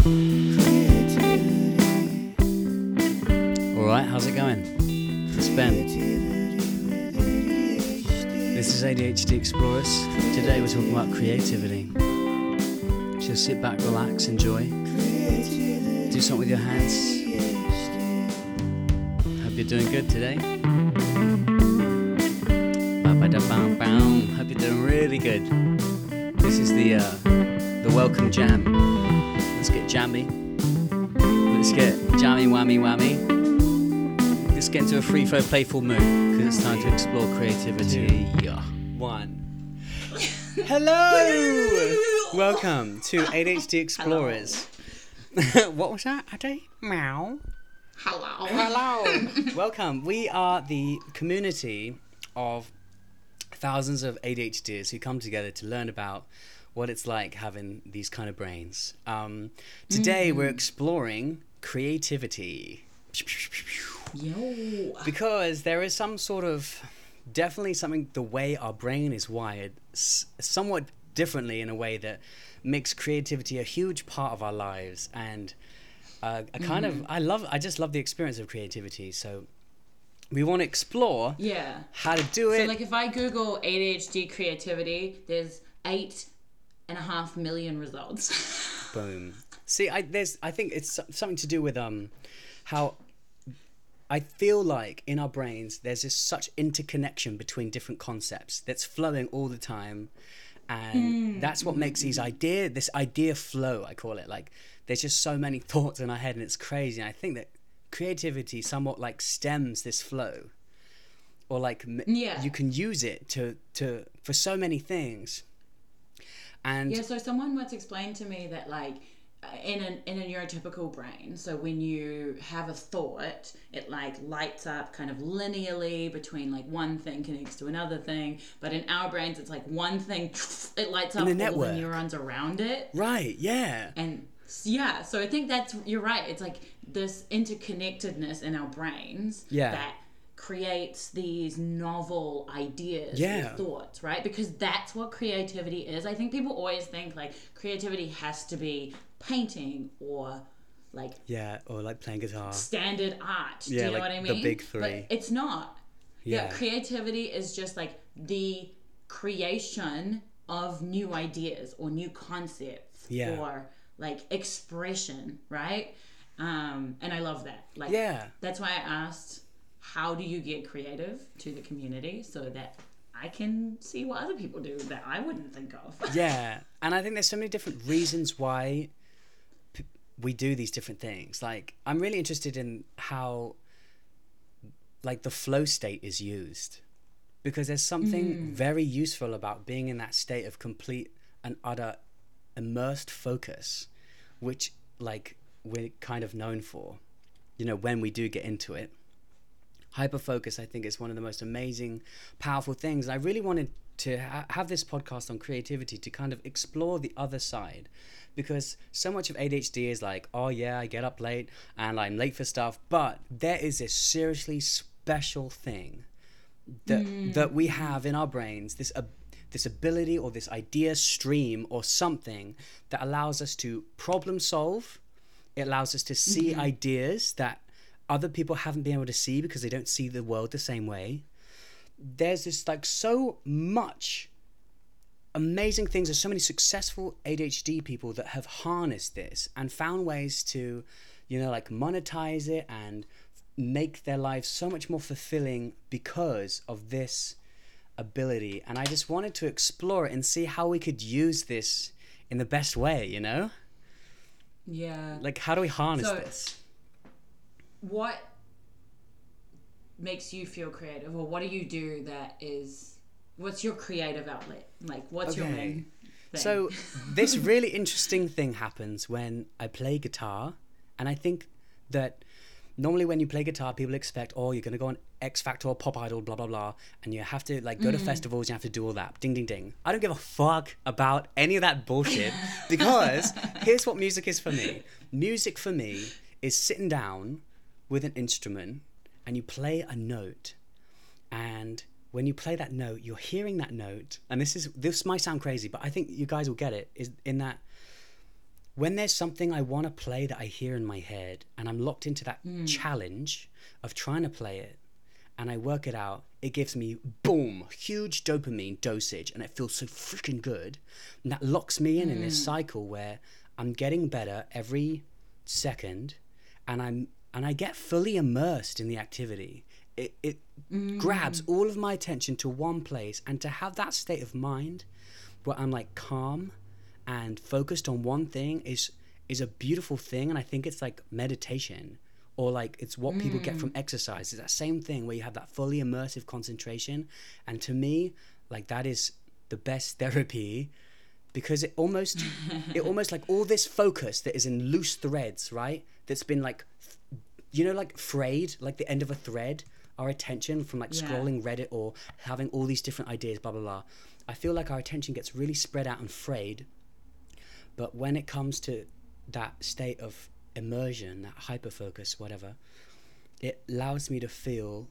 All right, how's it going? It's Ben. This is ADHD Explorers. Today we're talking about creativity. So sit back, relax, enjoy. Do something with your hands. Hope you're doing good today. Hope you're doing really good. This is the uh, the welcome jam. Let's get jammy. Let's get jammy whammy whammy. Let's get into a free flow playful mood because it's time to explore creativity. Yeah. One. Hello! Welcome to ADHD Explorers. what was that, Ade? Meow. Hello. Hello. Welcome. We are the community of thousands of ADHDers who come together to learn about what it's like having these kind of brains. Um, today we're exploring creativity Yo. because there is some sort of definitely something the way our brain is wired s- somewhat differently in a way that makes creativity a huge part of our lives and uh, I kind of I love I just love the experience of creativity so we want to explore Yeah. how to do it So like if I Google ADHD creativity, there's eight and a half million results. boom. See I there's I think it's something to do with um how I feel like in our brains there's this such interconnection between different concepts that's flowing all the time. And that's what makes these idea this idea flow I call it. Like there's just so many thoughts in our head and it's crazy. And I think that creativity somewhat like stems this flow. Or like Yeah. you can use it to to for so many things and yeah, so someone once explained to me that like in an in a neurotypical brain, so when you have a thought, it like lights up kind of linearly between like one thing connects to another thing, but in our brains it's like one thing it lights up all network. the neurons around it. right yeah and yeah so i think that's you're right it's like this interconnectedness in our brains Yeah. that creates these novel ideas Yeah. or thoughts right because that's what creativity is i think people always think like creativity has to be painting or like Yeah, or like playing guitar. standard art do Yeah, you know what i mean? the big three. but it's not yeah. Yeah. creativity is just like the creation of new ideas or new concepts Yeah. or like expression right um and i love that like Yeah. that's why i asked how do you get creative to the community so that i can see what other people do that i wouldn't think of Yeah, and I think there's so many different reasons why p- we do these different things. Like, I'm really interested in how, like, the flow state is used, because there's something mm-hmm. very useful about being in that state of complete and utter immersed focus, which, like, we're kind of known for. You know, when we do get into it. Hyperfocus i think is one of the most amazing powerful things. I really wanted to ha- have this podcast on creativity to kind of explore the other side. Because so much of adhd is like oh yeah i get up late and i'm late for stuff. But there is this seriously special thing that mm. that we have in our brains this ab- this ability or this idea stream or something that allows us to problem solve. It allows us to see mm-hmm. ideas that other people haven't been able to see because they don't see the world the same way. There's this like so much amazing things. There's so many successful ADHD people that have harnessed this and found ways to, you know, like monetize it and make their lives so much more fulfilling because of this ability. And I just wanted to explore it and see how we could use this in the best way, you know? yeah Like, how do we harness So- this? What makes you feel creative or what do you do that is what's your creative outlet like what's your main thing? So this really interesting thing happens when I play guitar, and I think that normally when you play guitar, people expect, oh, you're gonna go on X Factor or Pop Idol, blah blah blah, and you have to like go to mm. festivals, you have to do all that, ding ding ding. I don't give a fuck about any of that bullshit because here's what music is for me. Music for me is sitting down with an instrument and you play a note and when you play that note you're hearing that note. And this is this might sound crazy but i think you guys will get it is in that when there's something I want to play that I hear in my head and I'm locked into that hmm. challenge of trying to play it and I work it out, it gives me boom, huge dopamine dosage and it feels so freaking good. And that locks me in in this hmm. cycle where I'm getting better every second and I'm and I get fully immersed in the activity. It it grabs mm. all of my attention to one place and to have that state of mind where I'm like calm and focused on one thing is is a beautiful thing and I think it's like meditation or like it's what people get from mm. exercise. It's that same thing where you have that fully immersive concentration and to me like that is the best therapy because it almost it almost like all this focus that is in loose threads, right? That's been like you know like frayed like the end of a thread our attention from like Yeah. scrolling reddit or having all these different ideas blah blah blah i feel like our attention gets really spread out and frayed but when it comes to that state of immersion that hyper focus whatever it allows me to feel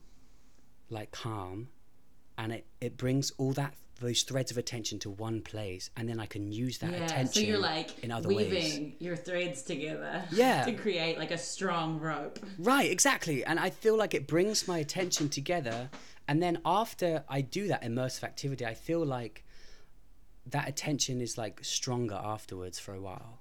like calm and it, it brings all that those threads of attention to one place and then i can use that Yeah, attention so you're like in other weaving ways your threads together Yeah. to create like a strong rope. Right, exactly. And I feel like it brings my attention together. And then after I do that immersive activity, I feel like that attention is like stronger afterwards for a while.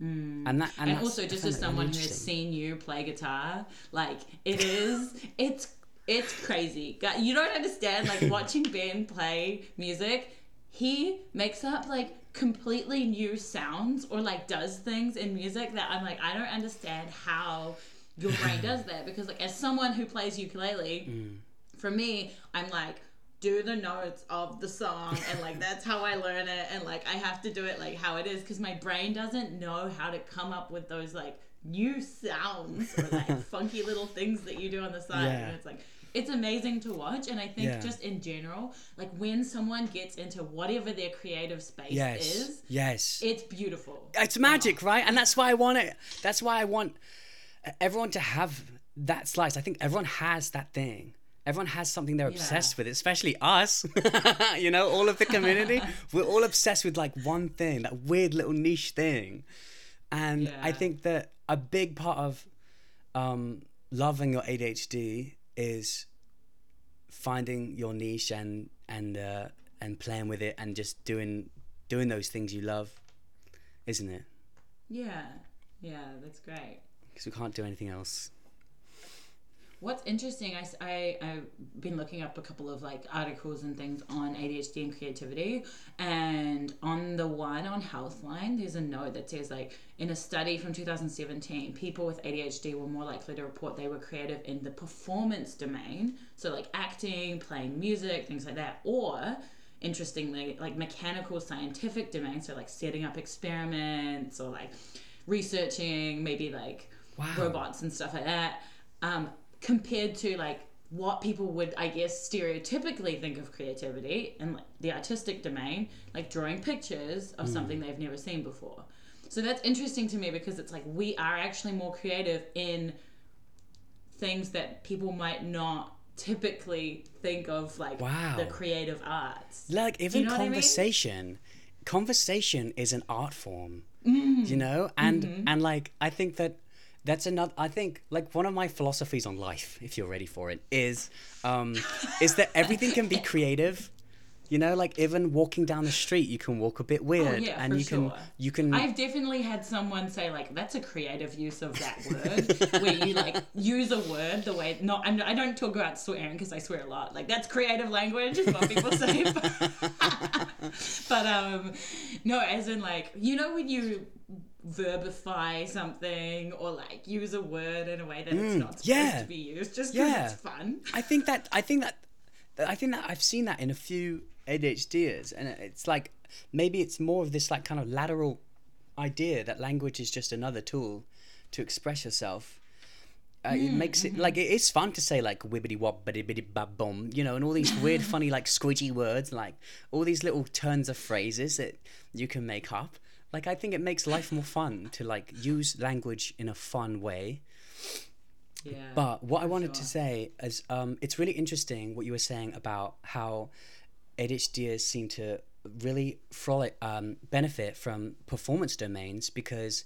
And that, and, Mm. And, also, just as someone who has seen you play guitar, like it is, it's it's crazy. You don't understand. Like watching Ben play music, he makes up like completely new sounds or like does things in music that I'm like, I don't understand how your brain does that because like as someone who plays ukulele, Mm. for me, I'm like do the notes of the song and like that's how I learn it and like I have to do it like how it is because my brain doesn't know how to come up with those like new sounds or like funky little things that you do on the side Yeah. and it's like it's amazing to watch and I think Yeah. just in general like when someone gets into whatever their creative space Yes. is yes. it's beautiful it's magic, right? And that's why I want it. That's why I want everyone to have that slice. I think everyone has that thing. Everyone has something they're obsessed with, especially us. you know, all of the community. We're all obsessed with like one thing, that weird little niche thing. And I think that a big part of um, loving your ADHD is finding your niche and and uh, and playing with it and just doing doing those things you love, isn't it? yeah yeah that's great Because we can't do anything else. What's interesting, I, I, I've been looking up a couple of like articles and things on ADHD and creativity. And on the one on Healthline, there's a note that says, like, in a study from 2017, people with ADHD were more likely to report they were creative in the performance domain. So, like acting, playing music, things like that. Or, interestingly, like mechanical scientific domain. So, like setting up experiments or like researching, maybe like Wow. robots and stuff like that. Um, compared to like what people would i guess stereotypically think of creativity in like the artistic domain like drawing pictures of something they've never seen before so that's interesting to me because it's like we are actually more creative in things that people might not typically think of like Wow. the creative arts Like even know what I mean? conversation, conversation is an art form. Mm. You know, and Mm-hmm. and like I think that that's another. I think like one of my philosophies on life, if you're ready for it, is um, is that everything can be creative. You know, like even walking down the street, you can walk a bit weird, Oh, yeah, and you can you can. I've definitely had someone say like that's a creative use of that word where you like use a word the way not I'm, I don't talk about swearing because I swear a lot like that's creative language is what people say but um no as in like you know when you verbify something or like use a word in a way that it's not supposed Mm, yeah. to be used just because Yeah. it's fun I think that I think that I think that I've seen that in a few ADHDers, and it's like maybe it's more of this like kind of lateral idea that language is just another tool to express yourself. Uh, it makes it like it is fun to say like wibbity wop bitty bitty bab bum, you know, and all these weird, funny like squidgy words, like all these little turns of phrases that you can make up. Like I think it makes life more fun to like use language in a fun way. yeah But what I wanted to say is, um, it's really interesting what you were saying about how ADHDers seem to really frolic, um, benefit from performance domains because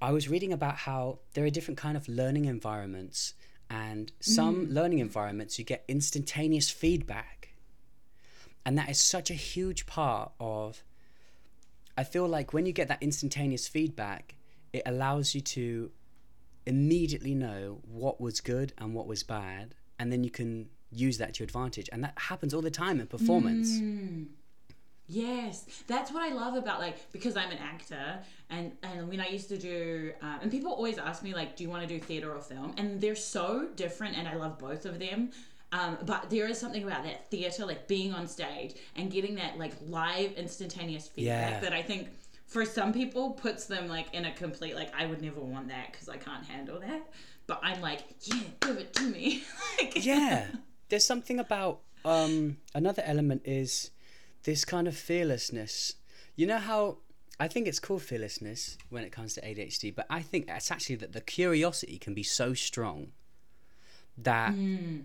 I was reading about how there are different kind of learning environments, and some learning environments you get instantaneous feedback, and that is such a huge part of. I feel like when you get that instantaneous feedback, it allows you to immediately know what was good and what was bad, and then you can use that to your advantage. And that happens all the time in performance. Yes, that's what I love about like because I'm an actor and and when I used to do um, and people always ask me like, do you want to do theater or film? And they're so different, and I love both of them. Um, but there is something about that theater, like being on stage and getting that like live instantaneous feedback Yeah. that I think for some people puts them like in a complete like I would never want that because I can't handle that. But I'm like, yeah, give it to me. like, yeah there's something about um another element is this kind of fearlessness you know how i think it's called fearlessness when it comes to adhd but i think it's actually that the curiosity can be so strong that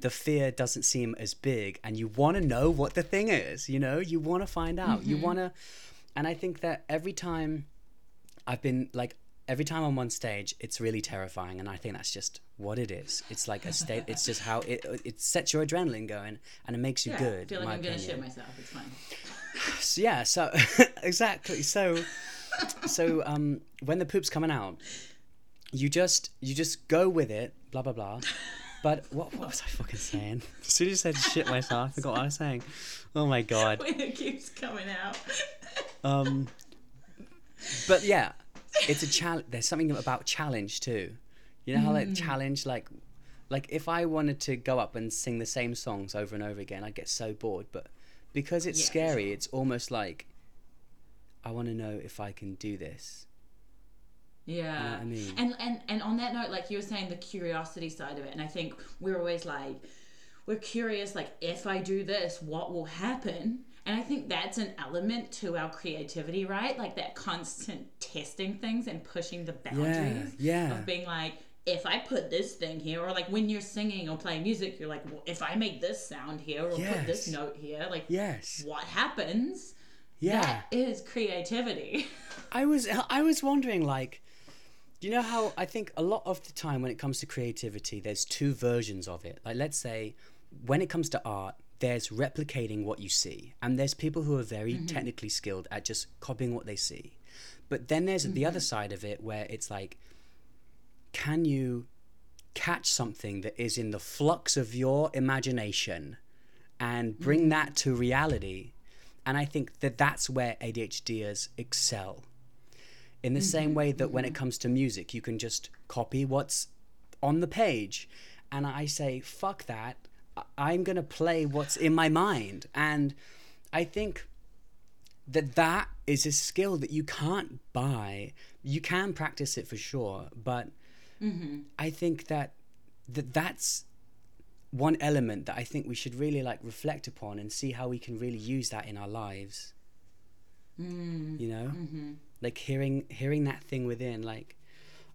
the fear doesn't seem as big and you want to know what the thing is you know you want to find out you want to and i think that every time I've been like every time I'm on stage, it's really terrifying, and I think that's just what it is. It's like a state. It's just how it it sets your adrenaline going, and it makes you yeah, good. I feel like I'm gonna shit myself. It's fine. So, yeah. So exactly. So so um when the poop's coming out, you just you just go with it. Blah blah blah. But what, what was I fucking saying? As soon as you said shit myself, I forgot what I was saying. Oh my god. when it keeps coming out. Um, but yeah, it's a challenge. There's something about challenge too. You know how like challenge, like, like if I wanted to go up and sing the same songs over and over again, I'd get so bored. But because it's Yeah, scary, it's almost like I want to know if I can do this. Yeah. what I mean? And and and on that note, like you were saying, the curiosity side of it, and I think we're always like, we're curious, like if I do this, what will happen? And I think that's an element to our creativity, right? Like that constant testing things and pushing the boundaries yeah. of being like, if I put this thing here, or like when you're singing or playing music, you're like, well, if I make this sound here or put this note here, like, Yes. what happens? Yeah. That is creativity. I was I was wondering like you know how I think a lot of the time when it comes to creativity there's two versions of it. Like let's say when it comes to art there's replicating what you see and there's people who are very mm-hmm. technically skilled at just copying what they see. But then there's the other mm-hmm. side of it where it's like can you catch something that is in the flux of your imagination and bring mm. that to reality? And I think that that's where ADHDers excel in the same mm-hmm. way that when it mm-hmm. comes to music, you can just copy what's on the page. And I say, fuck that. I'm going to play what's in my mind. And I think that that is a skill that you can't buy. You can practice it for sure, but mm-hmm. I think that, that that's one element that I think we should really like reflect upon and see how we can really use that in our lives. Mm. You know, like hearing hearing that thing within, like,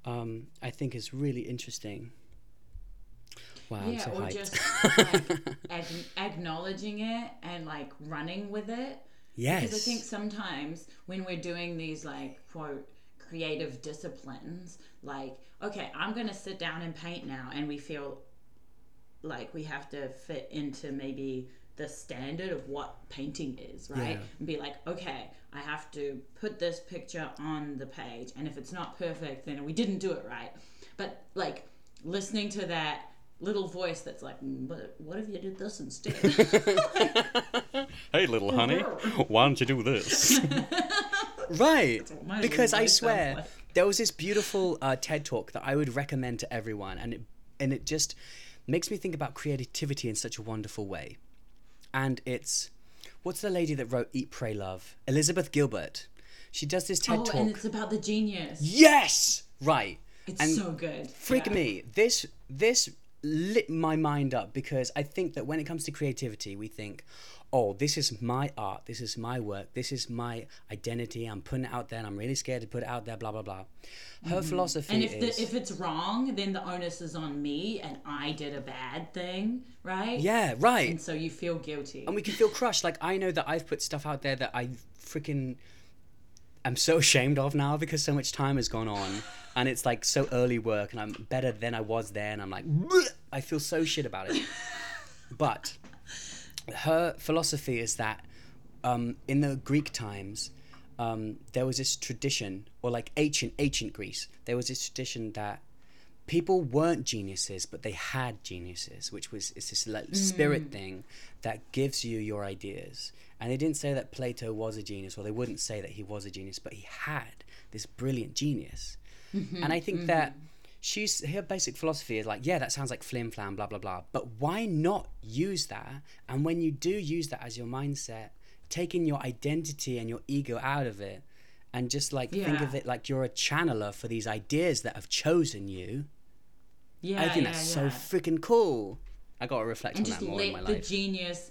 um, I think is really interesting. Wow, I'm yeah, so or hyped. just like acknowledging it and like running with it. yes, Because I think sometimes when we're doing these like quote creative disciplines, like okay, I'm gonna sit down and paint now, and we feel like we have to fit into maybe the standard of what painting is, right? Yeah. And be like, okay, I have to put this picture on the page, and if it's not perfect, then we didn't do it right. But like listening to that little voice that's like, "Mm, but what if you did this instead? Hey, little honey, why don't you do this? right. Because I swear, like. there was this beautiful uh, TED talk that I would recommend to everyone, and it and it just makes me think about creativity in such a wonderful way. And it's what's the lady that wrote Eat, Pray, Love? Elizabeth Gilbert. She does this TED oh, talk. and it's about the genius. Yes, right. It's and so good. Freak Yeah. me. This this lit my mind up because I think that when it comes to creativity, we think, oh, this is my art, this is my work, this is my identity. I'm putting it out there, and I'm really scared to put it out there. Blah blah blah. Her philosophy Mm-hmm. And if is the, if it's wrong, then the onus is on me, and I did a bad thing, right? yeah, right. And so you feel guilty. and we can feel crushed. Like I know that I've put stuff out there that I freaking am so ashamed of now because so much time has gone on, and it's like so early work, and I'm better than I was then. I'm like, "Bleh." I feel so shit about it. but her philosophy is that um, in the Greek times, um, there was this tradition, or like ancient ancient Greece, there was this tradition that people weren't geniuses, but they had geniuses, which was it's this like spirit thing that gives you your ideas. And they didn't say that Plato was a genius, or they wouldn't say that he was a genius, but he had this brilliant genius. and I think that she's her basic philosophy is like, yeah, that sounds like flim flam, blah blah blah. But why not use that? And when you do use that as your mindset, taking your identity and your ego out of it, and just like think of it like you're a channeler for these ideas that have chosen you. yeah, I think yeah, that's yeah. so freaking cool. I got to reflect and on just that more in my let the genius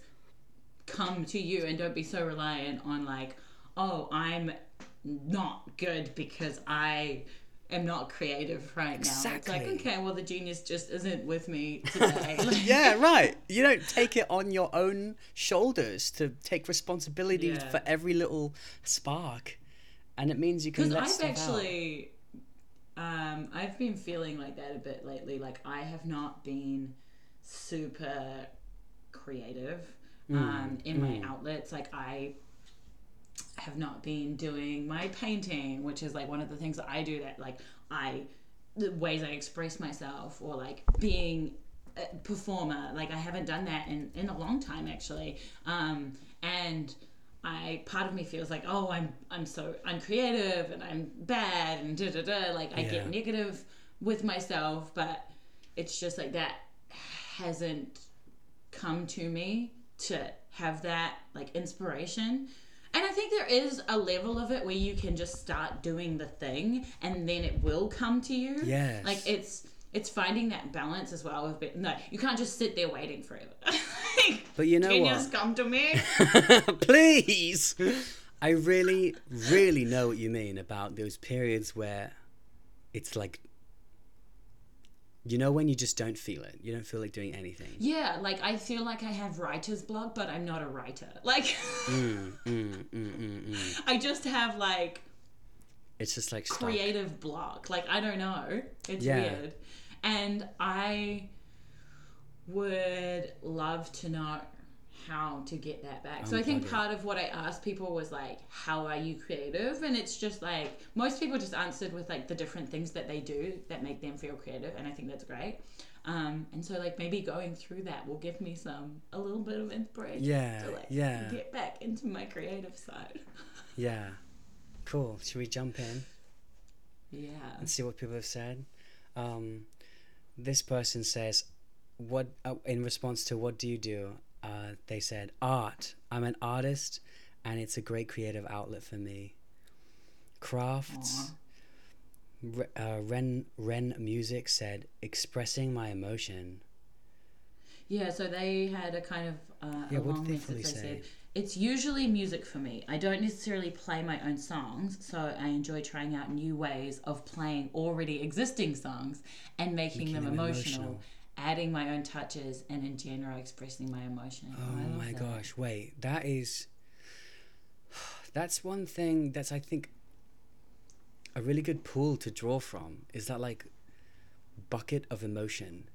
come to you and don't be so reliant on like oh i'm not good because i am not creative right now it's Exactly. like okay well the genius just isn't with me today yeah, right. You don't take it on your own shoulders to take responsibility Yeah. for every little spark, and it means you can let it. because i've stuff out. actually um i've been feeling like that a bit lately like i have not been super creative Mm, um in my outlets like i have not been doing my painting which is like one of the things that i do that like i the ways i express myself or like being a performer. Like i haven't done that in in a long time actually. Um and I part of me feels like oh I'm I'm so uncreative and I'm bad and da da da like I Yeah. get negative with myself but it's just like that hasn't come to me to have that like inspiration and I think there is a level of it where you can just start doing the thing and then it will come to you Yes. like it's it's finding that balance as well with no you can't just sit there waiting forever But you know genius what? come to me Please. I really, really know what you mean about those periods where it's like, you know, when you just don't feel it. You don't feel like doing anything. Yeah, like I feel like I have writer's block, but I'm not a writer. Like, Mm, mm, mm, mm, mm. I just have like It's just like stuck. creative block. Like, I don't know. It's Yeah. weird. And I would love to know how to get that back. so I think part of what I asked people was like, how are you creative? And it's just like most people just answered with like the different things that they do that make them feel creative, and I think that's great. Um, and so like maybe going through that will give me some a little bit of inspiration Yeah, to like yeah. get back into my creative side. Yeah. Cool. Should we jump in? yeah. and see what people have said. Um, this person says, "What uh, in response to what do you do?" Uh, they said, "Art. I'm an artist, and it's a great creative outlet for me. Crafts." Re- uh, Ren Ren Music said, "Expressing my emotion." Yeah, so they had a kind of uh, Yeah, a what long did they They say? said, "It's usually music for me. I don't necessarily play my own songs, so I enjoy trying out new ways of playing already existing songs and making, Making them, them emotional, emotional. Adding my own touches, and in general expressing my emotion." Oh my that. gosh! Wait, that is. That's one thing that's I think. A really good pool to draw from is that like bucket of emotion.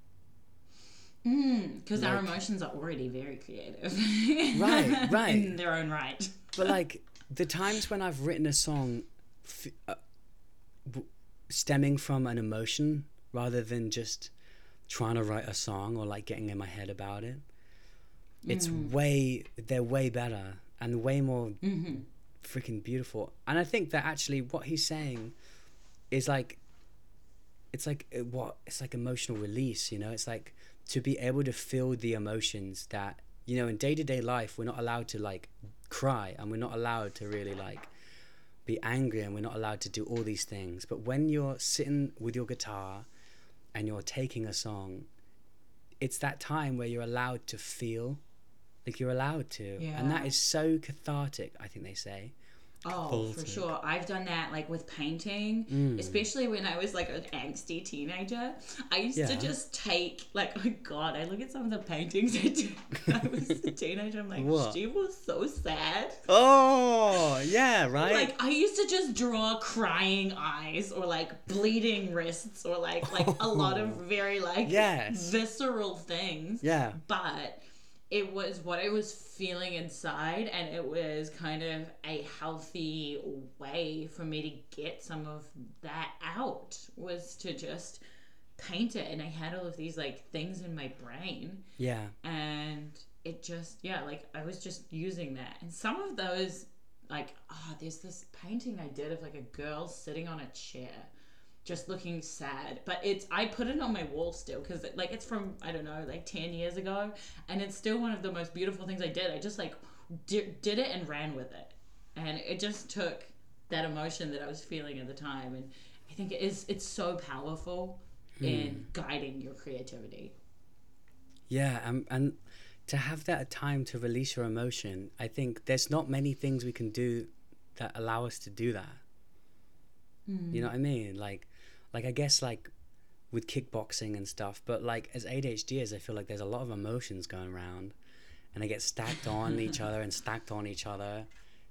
Because our Like- emotions are already very creative. Right, right. In their own right. But like the times when I've written a song f- uh, w- stemming from an emotion rather than just trying to write a song or like getting in my head about it, it's way they're way better and way more freaking beautiful. And I think that actually what he's saying is like it's like uh, what it's like emotional release you know? It's like to be able to feel the emotions that you know in day-to-day life we're not allowed to like cry and we're not allowed to really like be angry and we're not allowed to do all these things. But when you're sitting with your guitar and you're taking a song it's that time where you're allowed to feel Like you're allowed to, and that is so cathartic. I think they say. Oh, for sure. I've done that like with painting, Mm. especially when I was like an angsty teenager. I used Yeah. to just take like oh god, I look at some of the paintings I did when I was a teenager. I'm like, What? she was so sad. Oh yeah, right. Like I used to just draw crying eyes or like bleeding wrists or like like a lot of very like Yes. visceral things. yeah, But it was what I was feeling inside and it was kind of a healthy way for me to get some of that out was to just paint it and I had all of these like things in my brain yeah, and it just yeah like i was just using that and some of those like oh there's this painting i did of like a girl sitting on a chair just looking sad but it's i put it on my wall still because like it's from i don't know like 10 years ago and it's still one of the most beautiful things i did. I just like di- did it and ran with it. And it just took that emotion that i was feeling at the time and i think it is it's so powerful hmm. in guiding your creativity. Yeah, um, and and to have that time to release your emotion, I think there's not many things we can do that allow us to do that. You know hmm. what I mean? Like, like I guess like with kickboxing and stuff, but like as ADHDers, I feel like there's a lot of emotions going around, and they get stacked on each other and stacked on each other,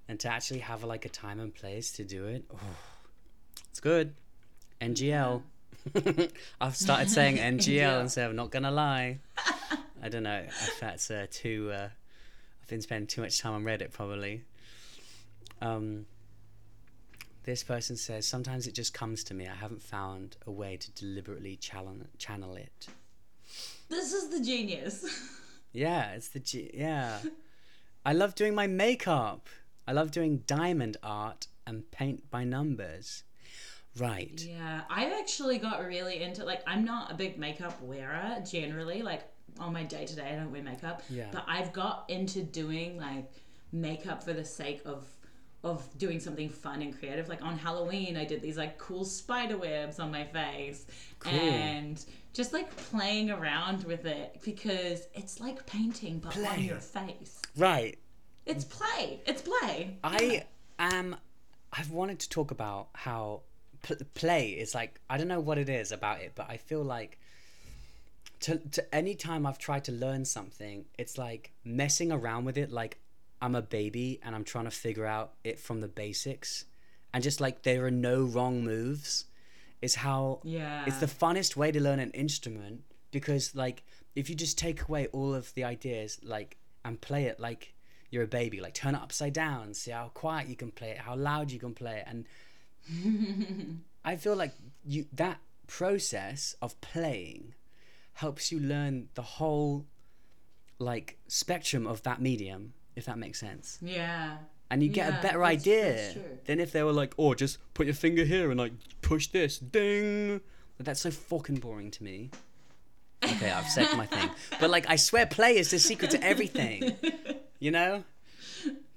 and to actually have like a time and place to do it, oh, it's good. NGL. I've started saying NGL NGL. instead of not gonna lie. I don't know if that's uh, too. Uh, I've been spending too much time on Reddit probably. Um, this person says sometimes it just comes to me. I haven't found a way to deliberately channel channel it. this is the genius Yeah, it's the G- yeah. I love doing my makeup. I love doing diamond art and paint by numbers. Right. Yeah, I've actually got really into like I'm not a big makeup wearer generally. Like on my day to day, I don't wear makeup. Yeah. But I've got into doing like makeup for the sake of of doing something fun and creative. Like on Halloween, I did these like cool spider webs on my face and just like playing around with it because it's like painting but on your face. Right. It's play. It's play. I am. I've wanted to talk about how pl- play is like. I don't know what it is about it, but I feel like to to any time I've tried to learn something, it's like messing around with it. Like I'm a baby and I'm trying to figure out it from the basics, and just like there are no wrong moves. Is how Yeah. it's the funnest way to learn an instrument because like if you just take away all of the ideas like and play it like you're a baby like turn it upside down see how quiet you can play it how loud you can play it and i feel like you that process of playing helps you learn the whole like spectrum of that medium if that makes sense Yeah. and you get Yeah, a better that's- idea that's than if they were like, oh, just put your finger here and like push this, ding. But that's so fucking boring to me. Okay, I've said my thing, but like I swear, play is the secret to everything. You know,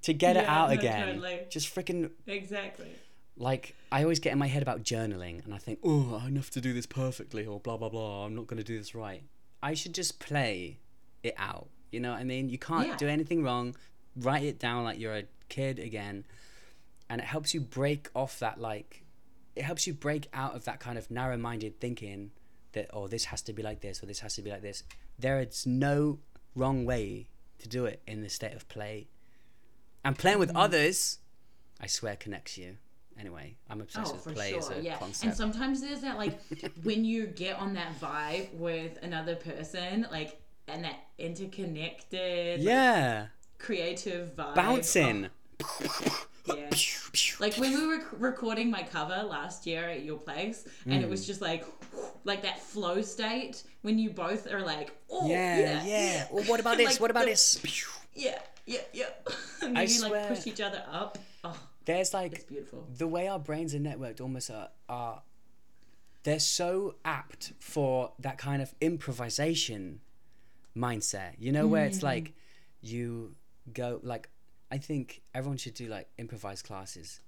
to get it out no, again. totally. Just freaking Exactly. Like I always get in my head about journaling, and I think, oh, I have to do this perfectly, or blah blah blah. I'm not gonna do this right. I should just play it out. You know what I mean? You can't Yeah. do anything wrong. Write it down like you're a kid again, and it helps you break off that like, it helps you break out of that kind of narrow-minded thinking that oh this has to be like this or this has to be like this. There is no wrong way to do it in the state of play, and playing Mm. with others, I swear connects you. Anyway, I'm obsessed Oh, with play sure, as a yeah. concept. And sometimes there's that like when you get on that vibe with another person, like and that interconnected, like, yeah, creative vibe, bouncing. oh, yeah. Like when we were recording my cover last year at your place, and it Mm. was just like, like that flow state when you both are like, oh Yeah, yeah, yeah. Well, what about this? Like what about the- this? yeah, yeah, yeah. and I then you like swear- push each other up. There's like the way our brains are networked almost are, are they're so apt for that kind of improvisation mindset. You know where it's like you go like i think everyone should do like improvised classes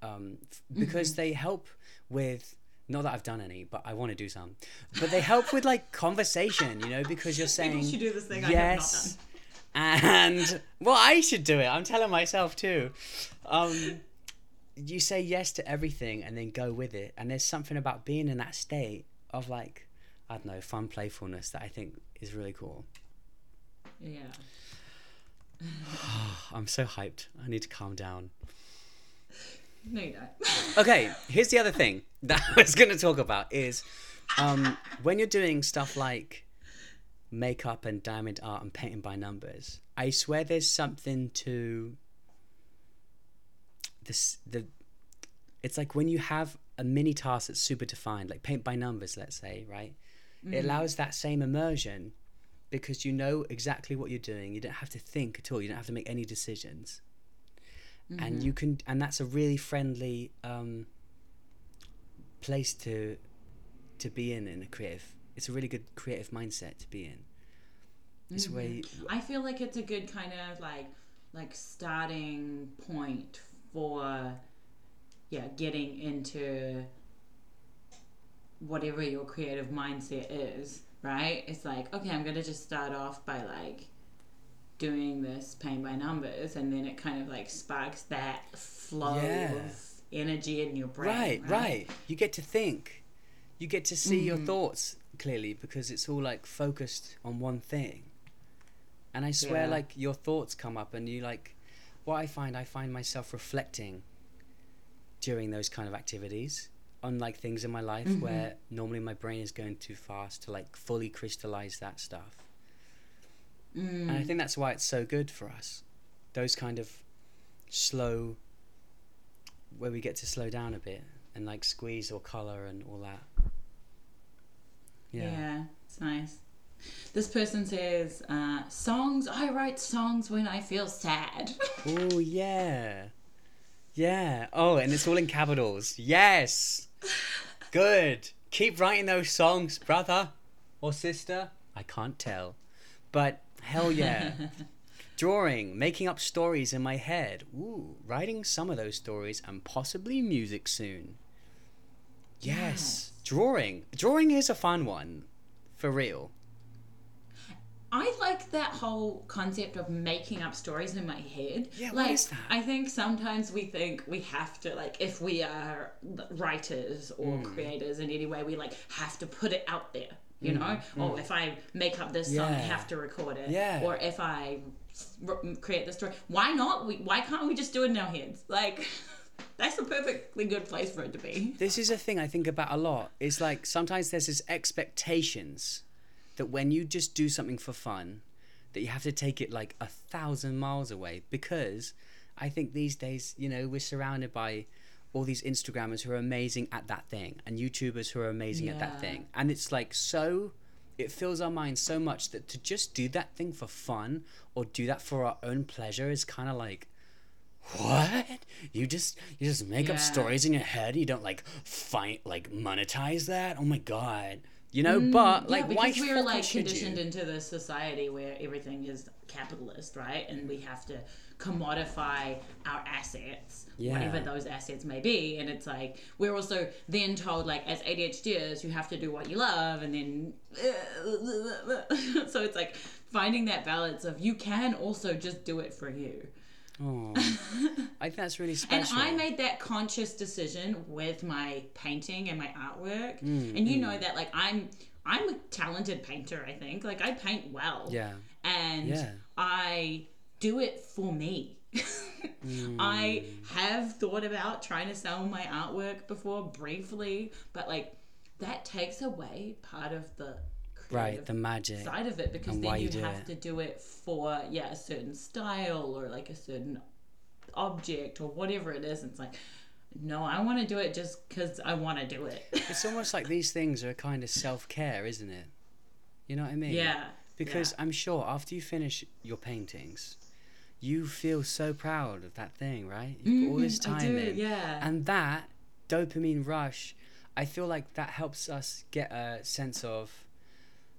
um, f- because they help with not that i've done any but i want to do some but they help with like conversation you know because you're saying should do this thing I have not yes And well, I should do it. I'm telling myself too. Um, you say yes to everything and then go with it. And there's something about being in that state of like, I don't know, fun playfulness that I think is really cool. Yeah. I'm so hyped. I need to calm down. No, you don't. Okay, here's the other thing that I was going to talk about is um, when you're doing stuff like makeup and diamond art and painting by numbers, I swear there's something to this the it's like when you have a mini task that's super defined, like paint by numbers, let's say, right? It allows that same immersion because you know exactly what you're doing. You don't have to think at all. You don't have to make any decisions. And you can, and that's a really friendly um, place to to be in in a creative. It's a really good creative mindset to be in. It's where you, I feel like it's a good kind of like like starting point for yeah, getting into whatever your creative mindset is, right? It's like, okay, I'm gonna just start off by like doing this paint by numbers and then it kind of like sparks that flow Yeah. of energy in your brain. right, right, You get to think. You get to see your thoughts clearly because it's all like focused on one thing. And I swear, Yeah. like your thoughts come up, and you like. What I find, I find myself reflecting during those kind of activities on like things in my life where normally my brain is going too fast to like fully crystallize that stuff. Mm. And I think that's why it's so good for us. Those kind of slow, where we get to slow down a bit and like squeeze or color and all that. Yeah. Yeah. it's nice. This person says, uh, songs, I write songs when I feel sad. Oh, yeah. Yeah. Oh, and it's all in capitals. Yes. Good. Keep writing those songs, brother or sister. I can't tell. But hell yeah. Drawing, making up stories in my head. Ooh, writing some of those stories and possibly music soon. Yes. Drawing. Drawing is a fun one. For real. I like that whole concept of making up stories in my head. Yeah, what like, is that? I think sometimes we think we have to, like, if we are writers or Hmm. creators in any way, we like have to put it out there. You know, oh, if I make up this song, I Hmm. Have to record it. Yeah. Or if I create the story, why not? We, why can't we just do it in our heads? Like, that's a perfectly good place for it to be. This is a thing I think about a lot. It's like sometimes there's this expectations that when you just do something for fun, that you have to take it like a thousand miles away because I think these days, you know, we're surrounded by all these Instagrammers who are amazing at that thing and YouTubers who are amazing at that thing. And it's like so it fills our minds so much that to just do that thing for fun or do that for our own pleasure is kind of like what you just you just make up stories in your head you don't like find like monetize that oh my god you know but like Mm, yeah, why because we're like conditioned you? into this society where everything is capitalist, right? And we have to commodify our assets, whatever those assets may be. And it's like we're also then told, like as ADHDers, you have to do what you love, and then so it's like finding that balance of you can also just do it for you. Oh, i think that's really special. And I made that conscious decision with my painting and my artwork. Mm, and you know that like I'm I'm a talented painter, I think. Like I paint well. yeah And Yeah. I do it for me. I Mm. have thought about trying to sell my artwork before briefly, but like that takes away part of the right creative the magic side of it because then you, you have it. to do it for yeah a certain style or like a certain object or whatever it is. And it's like no i want to do it just because i want to do it. It's almost like these things are a kind of self-care isn't it? You know what i mean? Yeah because yeah. i'm sure after you finish your paintings you feel so proud of that thing right? You put all this Mhm, I time do, in. yeah. And that dopamine rush i feel like that helps us get a sense of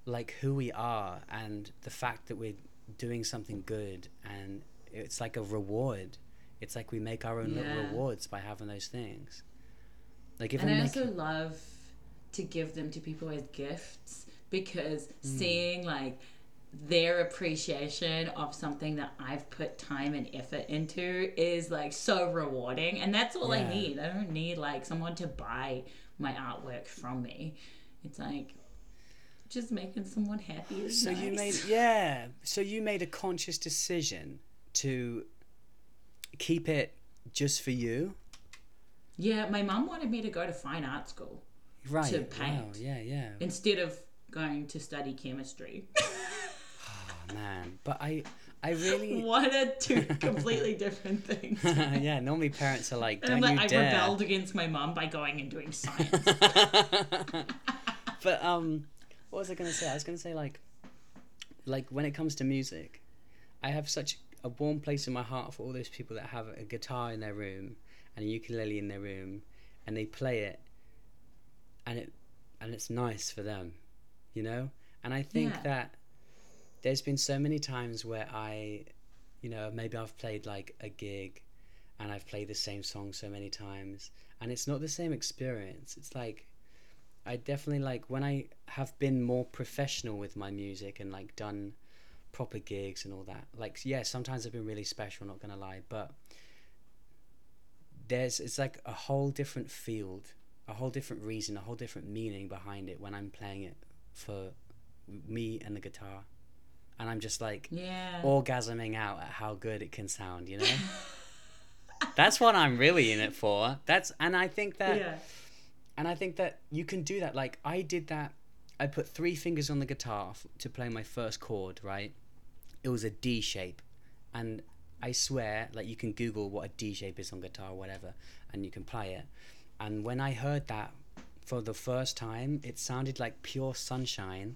like who we are and the fact that we're doing something good and it's like a reward it's like we make our own little Yeah. rewards by having those things like if and I'm i making, also love to give them to people as gifts because Mm. seeing like their appreciation of something that I've put time and effort into is like so rewarding. And that's all I need. I don't need like someone to buy my artwork from me. It's like just making someone happy is So you made yeah. So you made a conscious decision to keep it just for you, Yeah, my mum wanted me to go to fine art school right? To Wow. paint. Yeah, yeah. instead of going to study chemistry. Oh, man, but I, I really. what are two completely different things? yeah, normally parents are like, And "Don't I'm you I dare!" rebelled against my mum by going and doing science. but um, what was I gonna say? I was gonna say like, like when it comes to music, I have such a warm place in my heart for all those people that have a guitar in their room and a ukulele in their room, and they play it, and it, and it's nice for them, you know. And I think Yeah. that there's been so many times where I, you know, maybe I've played like a gig, and I've played the same song so many times, and it's not the same experience. It's like I definitely like when I have been more professional with my music and like done proper gigs and all that. Like yeah, sometimes I've been really special, not gonna lie, but there's it's like a whole different field, a whole different reason, a whole different meaning behind it when I'm playing it for me and the guitar. And I'm just like yeah. orgasming out at how good it can sound, you know? That's what I'm really in it for. That's and I think that yeah. And I think that you can do that. Like I did that. I put three fingers on the guitar f- to play my first chord. Right, it was a D shape, and I swear, like you can Google what a D shape is on guitar or whatever, and you can play it. And when I heard that for the first time, it sounded like pure sunshine,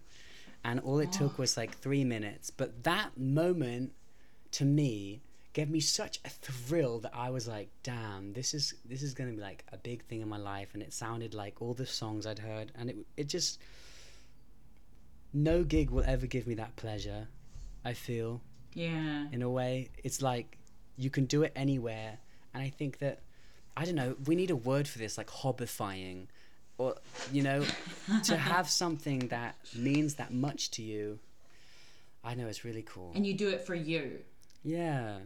and all it took ah. was like three minutes. But that moment, to me, gave me such a thrill that I was like, "Damn, this is this is gonna be like a big thing in my life." And it sounded like all the songs I'd heard, and it it just no gig will ever give me that pleasure. I feel Yeah. in a way, it's like you can do it anywhere, and I think that I don't know. We need a word for this, like hobbifying, or you know, to have something that means that much to you. I know it's really cool. And you do it for you. Yeah,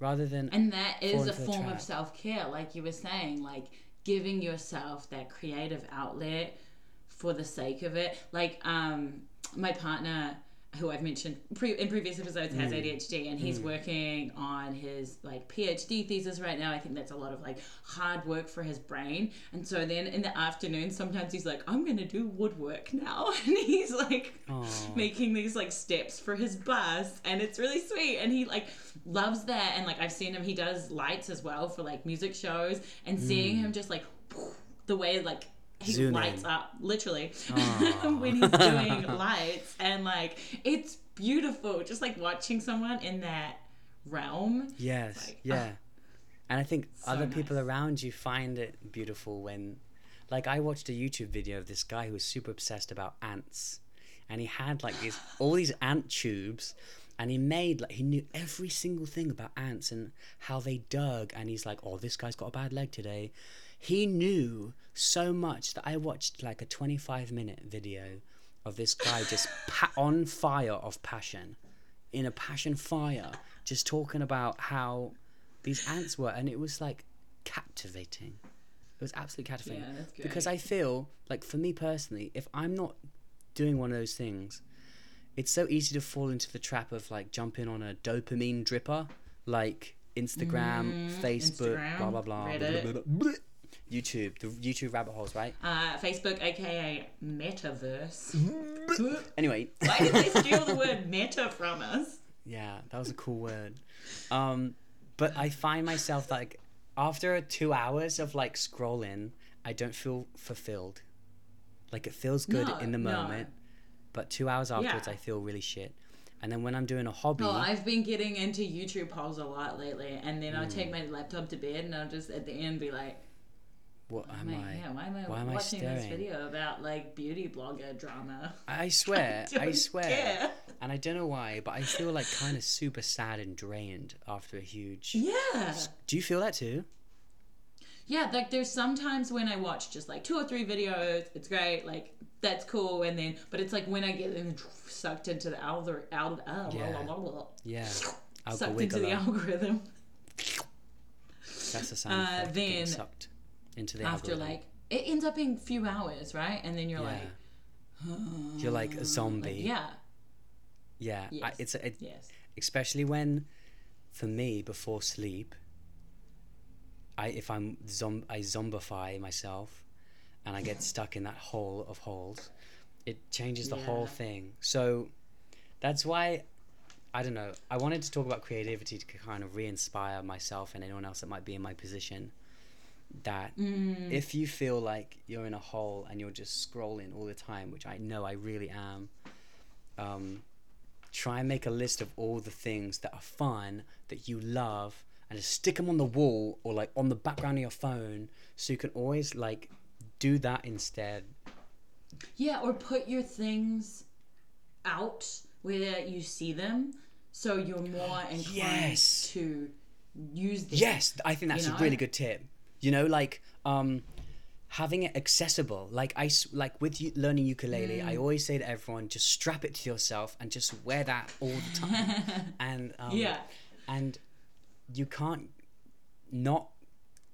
rather than And that is a form of self care, like you were saying, like giving yourself that creative outlet for the sake of it. Like um, my partner, who I've mentioned pre- in previous episodes, has mm. ADHD, and he's mm. working on his like PhD thesis right now. I think that's a lot of like hard work for his brain. And so then in the afternoon, sometimes he's like, "I'm gonna do woodwork now," and he's like Aw. making these like steps for his bus and it's really sweet. And he like loves that. And like I've seen him he does lights as well for like music shows. And seeing mm. him just like the way like he lights up literally when he's doing lights. And like it's beautiful just like watching someone in that realm. Yes, like, yeah. and I think so other people around you find it beautiful when, like, I watched a YouTube video of this guy who was super obsessed about ants, and he had like these all these ant tubes, and he made like he knew every single thing about ants and how they dug, and he's like, oh, this guy's got a bad leg today. He knew so much that I watched like a 25 minute video of this guy just pa- on fire of passion in a passion fire just talking about how these ants were and it was like captivating. It was absolutely captivating. Yeah, because i feel like for me personally if i'm not doing one of those things it's so easy to fall into the trap of like jumping on a dopamine dripper like instagram facebook Instagram, blah blah, blah, blah, blah, blah. Youtube the youtube rabbit holes right uh, Facebook aka metaverse anyway why did they steal the word meta from us Yeah, that was a cool word. Um, but I find myself like after two hours of like scrolling, I don't feel fulfilled. Like it feels good No, in the no. moment, but two hours afterwards, Yeah. I feel really shit. And then when I'm doing a hobby, Oh, I've been getting into YouTube polls a lot lately, and then I'll Hmm. take my laptop to bed, and I'll just at the end be like, what am "Man, I? yeah, why am I why am I watching this video about like beauty blogger drama?" I swear, I don't swear, care. and I don't know why, but I feel like kind of super sad and drained after a huge. Yeah, Do you feel that too? yeah, like there's sometimes when I watch just like two or three videos, it's great, like that's cool, and then but it's like when I get sucked into the algorithm, al- al- Yeah. blah, blah, blah, Yeah. sucked into the Algorithm. That's the sound Uh, effect of getting then sucked into the after algorithm. like it ends up being a few hours, right? And then you're yeah. like, You're like a zombie. yeah, Yeah. I, it's it, yes, especially when, for me, before sleep, I if I'm zom I zombify myself, and I get stuck in that hole of holes, it changes the whole thing. So, that's why. I don't know. I wanted to talk about creativity to kind of re-inspire myself and anyone else that might be in my position. That Mm. if you feel like you're in a hole and you're just scrolling all the time, which I know I really am, um, try and make a list of all the things that are fun that you love and just stick them on the wall or like on the background of your phone so you can always like do that instead yeah, or put your things out where you see them, so you're more inclined Yes. to use them. yes i think that's You a really good tip you know like um having it accessible like i like with you learning ukulele Mm. i always say to everyone just strap it to yourself and just wear that all the time and um, Yeah. and you can't not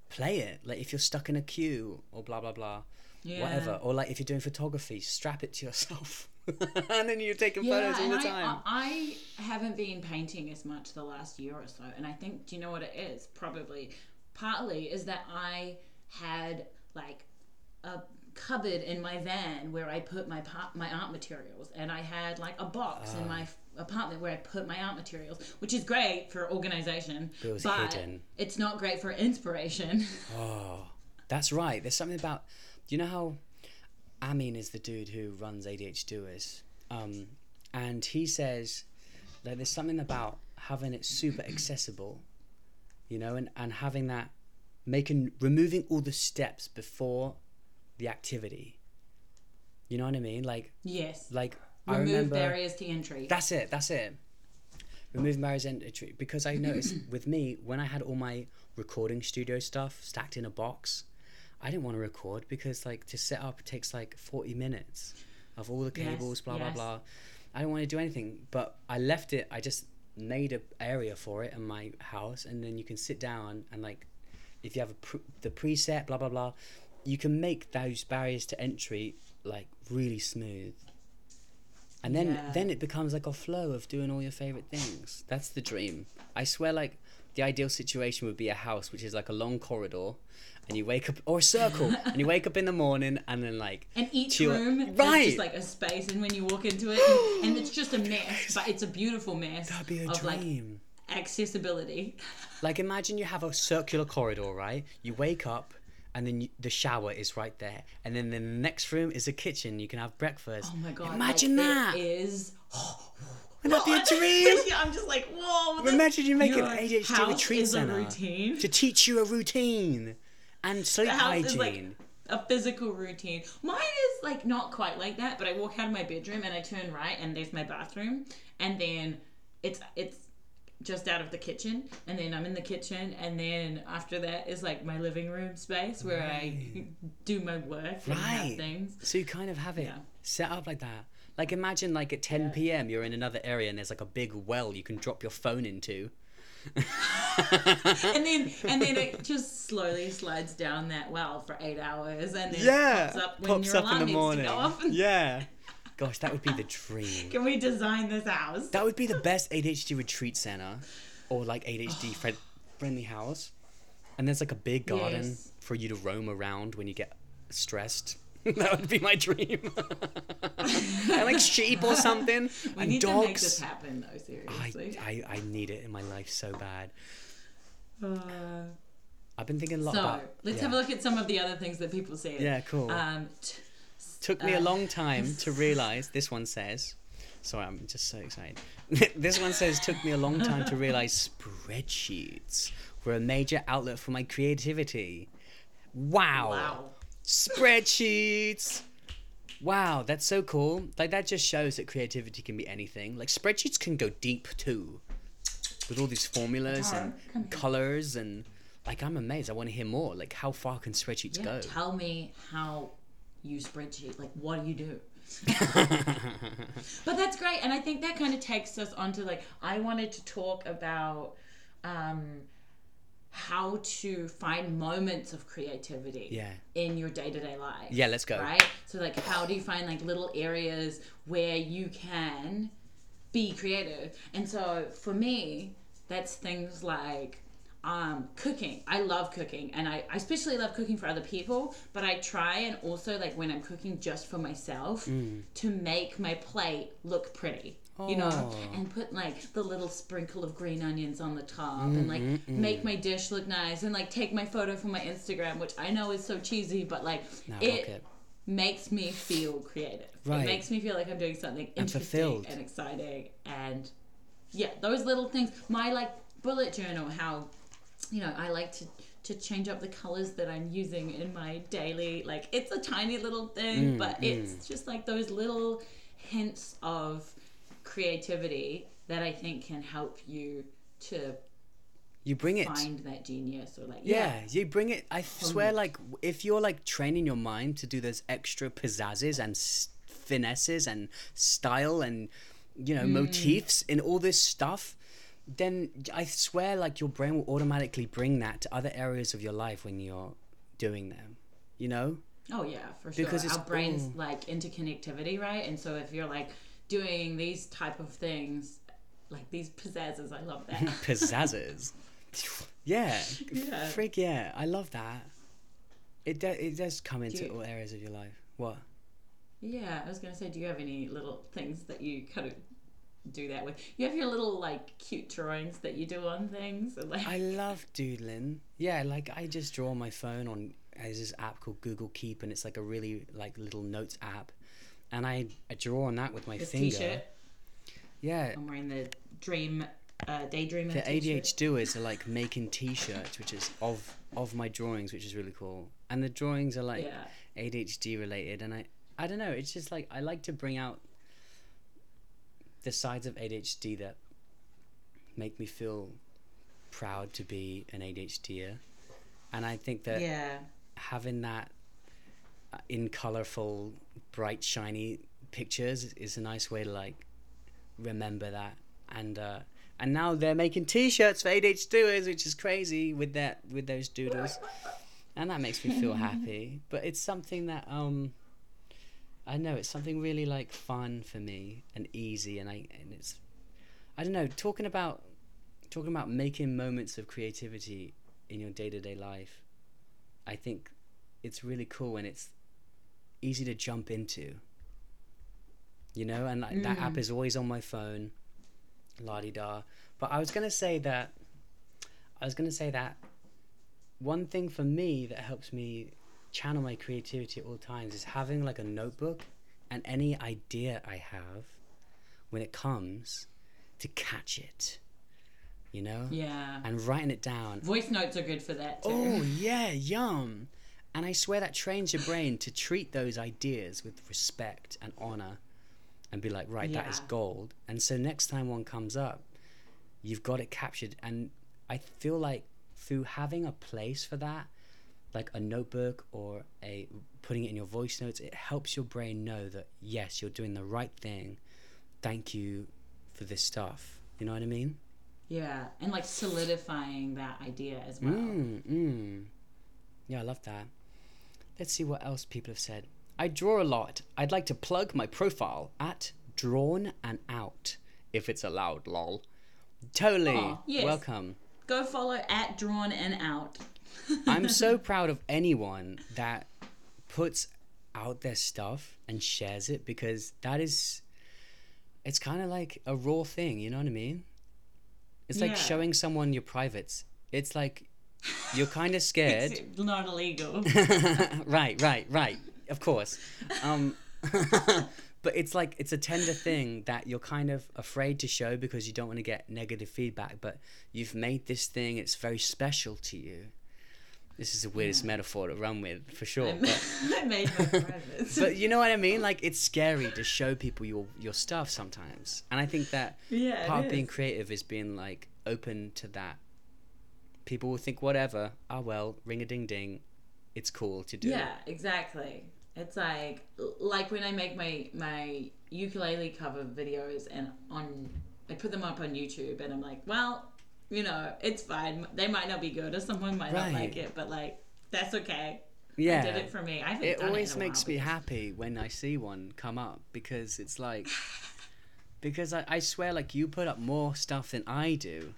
play it like if you're stuck in a queue or blah blah blah Yeah. whatever or like if you're doing photography strap it to yourself and then you're taking Yeah, photos all the I, time I, I haven't been painting as much the last year or so, and I think do you know what it is? Probably, partly is that I had like a cupboard in my van where I put my my art materials, and I had like a box in Ah. my f- apartment where I put my art materials, which is great for organization, But it was but hidden. it's not great for inspiration. Oh, that's right. There's something about. You know how Amin is the dude who runs ADH Doers? Um, and he says that there's something about having it super accessible, you know, and, and having that, making, removing all the steps before the activity. You know what I mean? Like, yes, like, I remove remember. barriers to entry. That's it. That's it. Remove barriers to entry because I noticed with me when I had all my recording studio stuff stacked in a box, I didn't want to record because like to set up takes like forty minutes of all the Yes, cables, blah yes. blah blah. I don't want to do anything, but I left it. I just made a area for it in my house, and then you can sit down and like, if you have a pr- the preset, blah blah blah, you can make those barriers to entry like really smooth. And then Yeah. then it becomes like a flow of doing all your favorite things. That's the dream. I swear like the ideal situation would be a house which is like a long corridor and you wake up or a circle and you wake up in the morning and then like And each chill- room is right just like a space, and when you walk into it, and it's just a mess, but it's a beautiful mess that'd be a of like dream accessibility. like imagine you have a circular corridor right you wake up and then you, the shower is right there and then the next room is a kitchen you can have breakfast Oh my god! imagine like, that It is. Wouldn't that be a dream I'm just like, whoa. Imagine you make an ADHD retreat center routine. to teach you a routine and sleep The house hygiene. is like a physical routine. Mine is like not quite like that, but I walk out of my bedroom and I turn right and there's my bathroom, and then it's it's just out of the kitchen, and then I'm in the kitchen, and then after that is like my living room space where I do my work Right. things. So you kind of have it Yeah. set up like that. Like imagine like at 10 p.m. you're in another area and there's like a big well you can drop your phone into. And then and then it just slowly slides down that well for eight hours, and then Yeah, pops up when pops your up alarm in the needs morning. to go off. Yeah. Gosh, that would be the dream. Can we design this house? That would be the best ADHD retreat center or like ADHD oh. friend- friendly house. And there's like a big garden Yes. for you to roam around when you get stressed. that would be my dream. I like sheep or something. We and need dogs. to make this happen, though. I, Seriously. I, I need it in my life so bad. Uh, I've been thinking a lot so about. let's yeah. have a look at some of the other things that people said. Yeah, cool. Um, t- Took me a uh, long time to realize. This one says. Sorry, I'm just so excited. this one says took me a long time to realize spreadsheets were a major outlet for my creativity. Wow. wow. Spreadsheets. Wow, that's so cool. Like that just shows that creativity can be anything. Like spreadsheets can go deep too. With all these formulas and Tara, come here. colors and like I'm amazed. I want to hear more. Like how far can spreadsheets Yeah, go? tell me how you spreadsheet. Like, what do you do? but that's great, and I think that kind of takes us onto like I wanted to talk about um, how to find moments of creativity Yeah. in your day to day life. Yeah, let's go. Right. So like, how do you find like little areas where you can be creative? And so for me, that's things like um, cooking. I love cooking, and I, I especially love cooking for other people. But I try and also like when I'm cooking just for myself Mm. to make my plate look pretty. You know, Oh. and put like the little sprinkle of green onions on the top, and like Mm-hmm, make my dish look nice, and like take my photo for my Instagram, which I know is so cheesy, but like No, it, makes me feel creative. Right. It makes me feel like I'm doing something interesting fulfilled. and exciting, and yeah, those little things. My like bullet journal, how you know I like to to change up the colors that I'm using in my daily. Like it's a tiny little thing, Mm, but it's just like those little hints of creativity that I think can help you to You bring it. find that genius or like Yeah, you bring it. I swear, like if you're like training your mind to do those extra pizzazzes and s- finesses and style and you know hmm. motifs in all this stuff, then I swear, like your brain will automatically bring that to other areas of your life when you're doing them. You know? Oh yeah, for sure. Because Our brains all- like interconnectivity, right? And so if you're like doing these type of things, like these pizzazzes, I love that. Pizzazzes. yeah. Yeah. Freak yeah. I love that. It do, it does come into you- all areas of your life. What? yeah, I was gonna say, do you have any little things that you kind of do that with? You have your little like cute drawings that you do on things, like I love doodling. Yeah, like I just draw on my phone on there's this app called Google Keep, and it's like a really like little notes app, and I I draw on that with my this finger. t-shirt. Yeah, I'm wearing the dream, uh, daydreamer. the t-shirt. Are like making T-shirts, which is of of my drawings, which is really cool. And the drawings are like Yeah. ADHD related, and I I don't know. It's just like I like to bring out the sides of ADHD that make me feel proud to be an ADHDer, and I think that Yeah. having that in colorful, bright, shiny pictures is a nice way to like remember that. And uh, and now they're making T-shirts for ADHDers, which is crazy with that with those doodles, and that makes me feel happy. But it's something that um. I know it's something really like fun for me and easy, and I and it's, I don't know, talking about, talking about making moments of creativity in your day to day life. I think it's really cool when it's easy to jump into. You know, and like, that app mm. is always on my phone, la di da. But I was gonna say that, I was gonna say that, one thing for me that helps me channel my creativity at all times is having like a notebook and any idea I have, when it comes, to catch it. You know, Yeah. and writing it down Voice notes are good for that too. Oh yeah, yum. And I swear that trains your brain to treat those ideas with respect and honor and be like, right, that is gold. And so next time one comes up, you've got it captured. And I feel like through having a place for that, like a notebook or a putting it in your voice notes, it helps your brain know that yes, you're doing the right thing. Thank you for this stuff. You know what I mean? Yeah, and like solidifying that idea as well. Mm, mm. Yeah, I love that. Let's see what else people have said. I draw a lot. I'd like to plug my profile at Drawn and Out, if it's allowed, lol. Totally. Aw, oh, yes. Welcome. Go follow at Drawn and Out. I'm so proud of anyone that puts out their stuff and shares it because that is, it's kind of like a raw thing, you know what I mean? It's like Yeah. showing someone your privates. It's like you're kind of scared. It's not illegal. right, right, right. Of course. Um, but it's like it's a tender thing that you're kind of afraid to show because you don't want to get negative feedback. But you've made this thing; it's very special to you. This is the weirdest metaphor to run with, for sure. But, I made my private. but you know what I mean? Like it's scary to show people your your stuff sometimes, and I think that Yeah, part of being creative is being like open to that people will think whatever. Ah well, ring a ding ding. It's cool to do. Yeah, exactly. It's like like when I make my my ukulele cover videos and on I put them up on YouTube and I'm like, well, you know, it's fine. They might not be good or someone might not like it, but like that's okay. Yeah. I did it for me. I it always it makes while me because- happy when I see one come up because it's like because I, I swear like you put up more stuff than I do,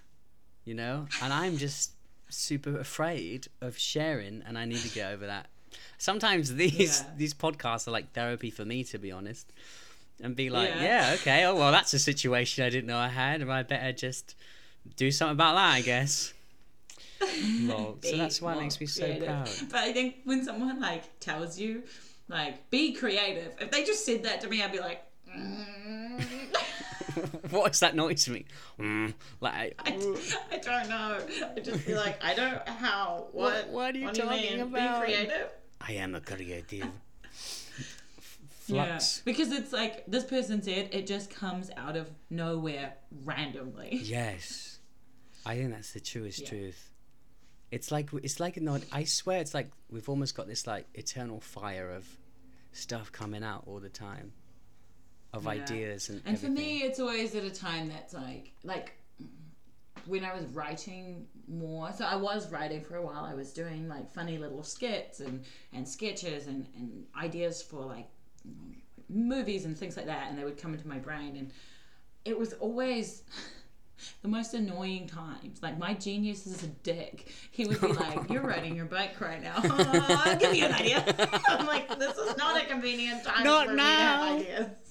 you know, and I'm just super afraid of sharing, and I need to get over that. Sometimes these Yeah. these podcasts are like therapy for me, to be honest, and be like, Yeah. yeah, okay, oh well, that's a situation I didn't know I had, and I better just do something about that, I guess. Lol. So that's why it makes me so creative. proud. But I think when someone like tells you, like, be creative, if they just said that to me, I'd be like, mm. what is that noise to me? Mm, like, I, I don't know. I just feel like I don't how What- what what are you do talking mean? about? Be creative. I am a creative. Flux. Yeah, Flux. because it's like this person said it just comes out of nowhere randomly. Yes, I think that's the truest Yeah. truth. It's like it's like not. I swear, it's like we've almost got this like eternal fire of stuff coming out all the time, of Yeah. ideas and. And for me, it's always at a time that's like like when I was writing more. So I was writing for a while. I was doing like funny little skits and and sketches and and ideas for like movies and things like that, and they would come into my brain, and it was always. The most annoying times. Like, my genius is a dick. He would be like, You're riding your bike right now. I'll give you an idea. I'm like, This is not a convenient time Not for now." me to have ideas.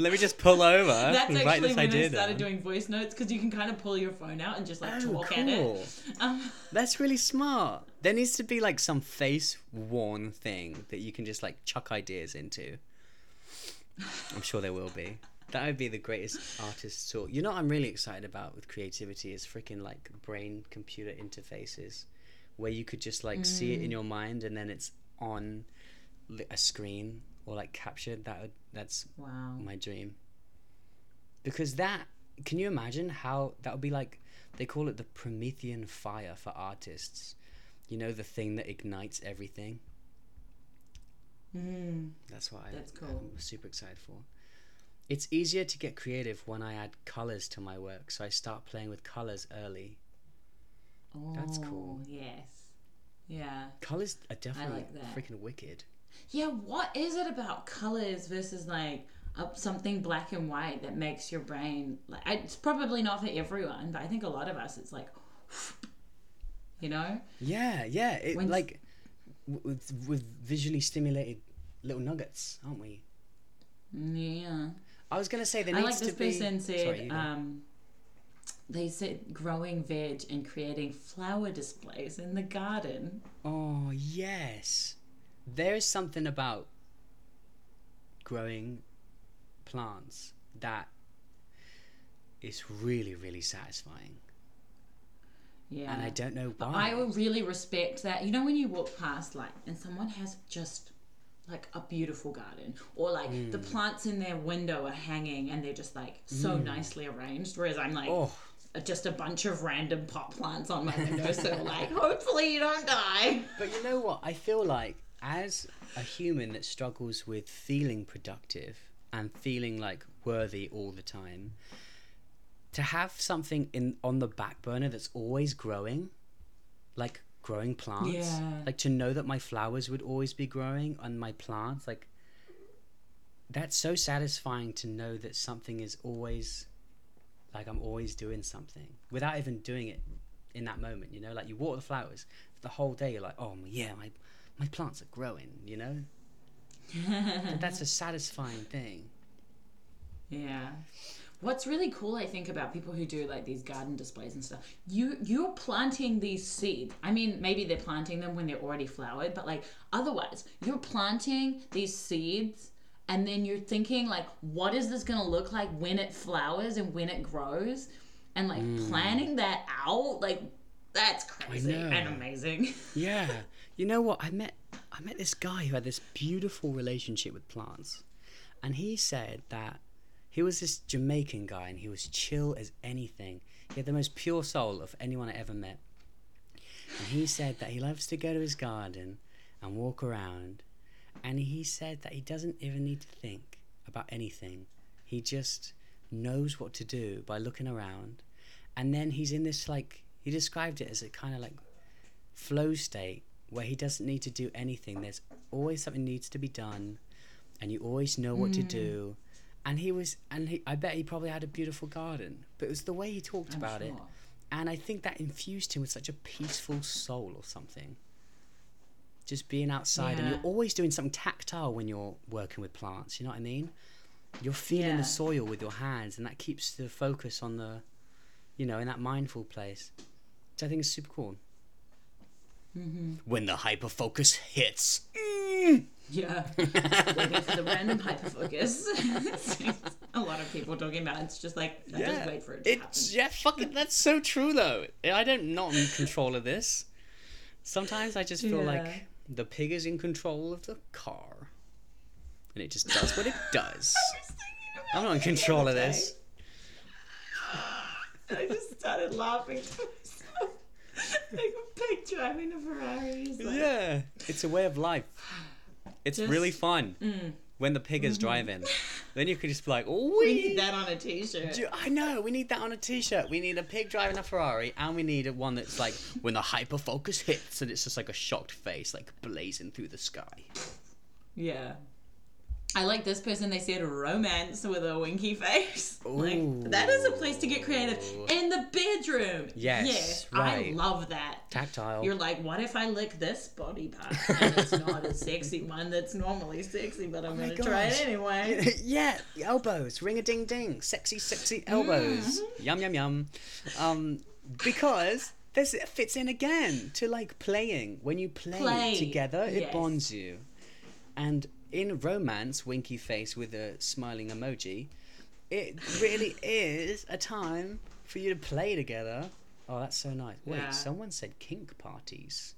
Let me just pull over. That's write actually this when I started down. doing voice notes because you can kind of pull your phone out and just like Oh, talk at it. cool. Um, That's really smart. There needs to be like some face worn thing that you can just like chuck ideas into. I'm sure there will be. That would be the greatest artist tool. You know what I'm really excited about with creativity is freaking like brain computer interfaces where you could just like see it in your mind and then it's on a screen or like captured. That would, that's wow. my dream. Because that, can you imagine how that would be like? They call it the Promethean fire for artists. You know, the thing that ignites everything. Mm. That's what I, That's cool. I'm super excited for. It's easier to get creative when I add colors to my work, so I start playing with colors early. Oh, That's cool. Yes. Yeah. Colors are definitely like freaking wicked. Yeah. What is it about colors versus like something black and white that makes your brain like? It's probably not for everyone, but I think a lot of us, it's like, you know. Yeah, yeah. It, When- like with, with visually stimulated little nuggets, aren't we? Yeah. I was gonna say there I needs like this to be. person said Sorry, um, they said growing veg and creating flower displays in the garden. Oh, yes. There is something about growing plants that is really, really satisfying. Yeah. And I don't know But why. I would really respect that. You know, when you walk past, like, and someone has just like a beautiful garden, or like the Mm. plants in their window are hanging and they're just like so nicely arranged. Whereas I'm like, Oh, just a bunch of random pot plants on my window. so, like, hopefully you don't die. but you know what? I feel like as a human that struggles with feeling productive and feeling like worthy all the time, to have something in on the back burner that's always growing, like growing plants, Yeah. like to know that my flowers would always be growing on my plants, like that's so satisfying to know that something is always like I'm always doing something without even doing it in that moment, you know, like you water the flowers the whole day, you're like, oh yeah, my my plants are growing, you know. That's a satisfying thing. Yeah. What's really cool, I think, about people who do like these garden displays and stuff, you you're planting these seeds. I mean, maybe they're planting them when they're already flowered, but like otherwise, you're planting these seeds, and then you're thinking like, what is this gonna look like when it flowers and when it grows, and like mm. planning that out, like that's crazy and amazing. Yeah. You know what? I met I met this guy who had this beautiful relationship with plants. And he said that he was this Jamaican guy and he was chill as anything. He had the most pure soul of anyone I ever met. and he said that he loves to go to his garden and walk around, and he said that he doesn't even need to think about anything. He just knows what to do by looking around, and then he's in this like he described it as a kind of like flow state where he doesn't need to do anything. There's always something needs to be done, and you always know what to mm. do. And he was, and he, I bet he probably had a beautiful garden, but it was the way he talked I'm about it, and I think that infused him with such a peaceful soul or something. Just being outside, and you're always doing something tactile when you're working with plants. You know what I mean? You're feeling Yeah. the soil with your hands, and that keeps the focus on the, you know, in that mindful place. Which I think is super cool. Mm-hmm. When the hyperfocus hits. Yeah. Waiting for the random hyperfocus. a lot of people talking about it's just like I just wait for it to it's yeah, fucking. That's so true though. I don't not in control of this. Sometimes I just feel Yeah. like the pig is in control of the car, and it just does what it does. I'm not in control of this. I just started laughing to myself. like a pig driving a Ferrari. is like- Yeah, it's a way of life. It's Just- really fun mm. when the pig is mm-hmm. driving. Then you could just be like, "Oh, We need that on a t-shirt. I know. We need that on a T-shirt. We need a pig driving a Ferrari, and we need a one that's like when the hyper focus hits, and it's just like a shocked face, like blazing through the sky. Yeah. I like this person. They said romance with a winky face. Like that is a place to get creative in the bedroom. Yes, yes, right. I love that. Tactile. You're like, what if I lick this body part and it's not a sexy one that's normally sexy, but I'm Oh gonna try it anyway. yeah, elbows, ring a ding ding, sexy, sexy elbows. Mm-hmm. Yum yum yum. Um, because this fits in again to like playing. When you play, Play, together, it yes. bonds you. And in romance, winky face with a smiling emoji, it really is a time for you to play together. Oh, that's so nice. Wait, Yeah. someone said kink parties.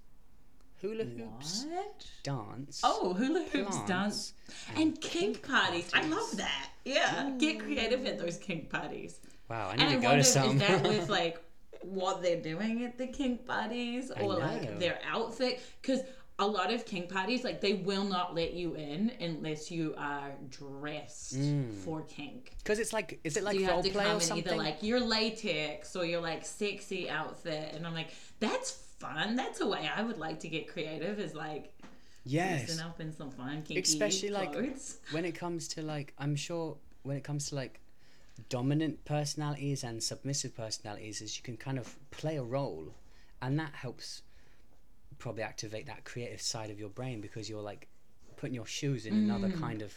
Hula hoops, What? dance. Oh, hula hoops dance and kink parties. I love that. Yeah, get creative at those kink parties. Wow, I need And I to go wonder to some. is that with like what they're doing at the kink parties or like their outfit? Because a lot of kink parties, like they will not let you in unless you are dressed mm. for kink. Because it's like, is it like So you have role to play come or in something? either like your latex or your like sexy outfit, and I'm like, that's fun. That's a way I would like to get creative. Is like yes. dressing up in some fun kinky Especially like when it comes to like, I'm sure when it comes to like dominant personalities and submissive personalities, is you can kind of play a role, and that helps probably activate that creative side of your brain because you're like putting your shoes in another Mm. kind of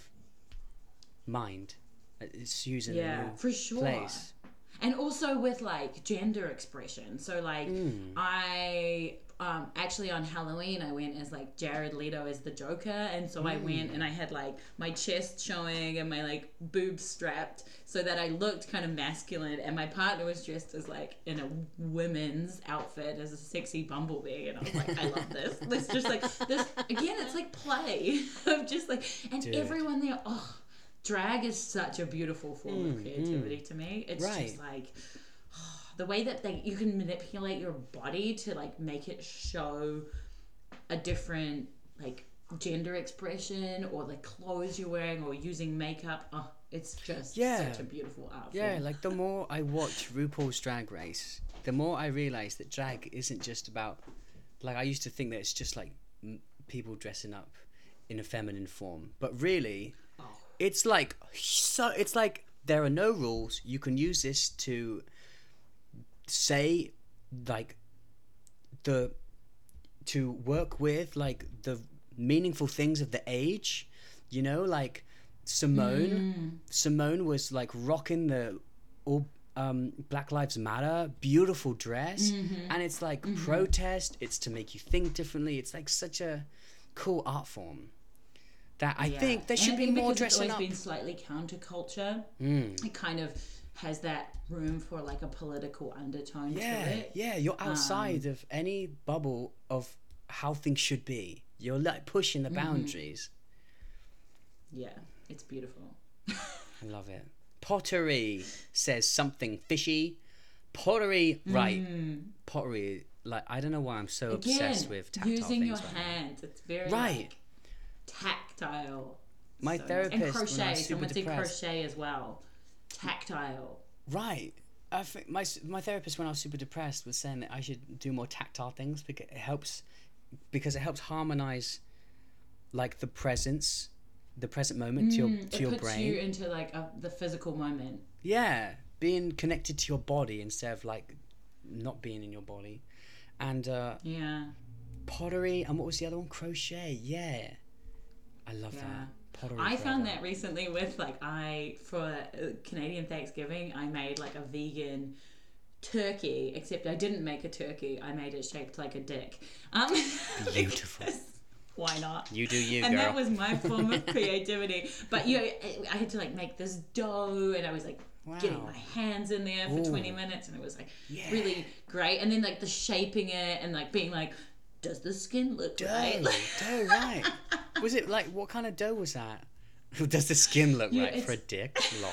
mind. It's using a Yeah, for sure. place. and also with like gender expression so like Mm. i um actually on halloween i went as like jared leto as the joker and so i mm. went and i had like my chest showing and my like boobs strapped so that i looked kind of masculine and my partner was dressed as like in a women's outfit as a sexy bumblebee and i was like i love this this just like this again it's like play of just like and Dude. everyone there oh drag is such a beautiful form of mm, mm. creativity to me. It's Right. just like the way that they you can manipulate your body to like make it show a different like gender expression or the clothes you're wearing or using makeup. Oh, it's just Yeah. such a beautiful art Yeah, form. like the more I watch RuPaul's Drag Race, the more I realize that drag isn't just about. Like I used to think that it's just like m- people dressing up in a feminine form, but really, oh. it's like so. It's like there are no rules. You can use this to say, like, the to work with like the meaningful things of the age. You know, like Symone. Symone was like rocking the all um, Black Lives Matter beautiful dress, and it's like protest. It's to make you think differently. It's like such a cool art form that I Yeah. think there should I be more dressing it's up. always been slightly counterculture. Mm. It kind of has that room for like a political undertone Yeah, to it. yeah, you're um, outside of any bubble of how things should be. You're like pushing the mm-hmm. boundaries. Yeah, it's beautiful. I love it. Pottery says something fishy. Pottery, right? Mm. Pottery like I don't know why I'm so Again, obsessed with tactile using things your right now. hands. It's very Right. like, tactile. My So nice. therapist and when I crochet. Someone depressed- crochet as well. Tactile. Right. I think my my therapist when I was super depressed was saying that I should do more tactile things because it helps because it helps harmonize like the presence, the present moment to your Mm, to it your puts brain. you into like a, the physical moment. Yeah, being connected to your body instead of like not being in your body, and uh, Yeah. pottery and what was the other one? Crochet. Yeah, I love Yeah. that. Pottery. I found that recently with like I for Canadian Thanksgiving I made like a vegan turkey except I didn't make a turkey I made it shaped like a dick. Um, Beautiful. why not? You do you, and girl. that was my form of creativity. But you know, I- had to like make this dough, and I was like getting my hands in there for Ooh. 20 minutes, and it was like Yeah. really great. And then like the shaping it, and like being like, does the skin look dough. right? dough, right? Was it like what kind of dough was that? Does the skin look Yeah, right for a dick? Lol.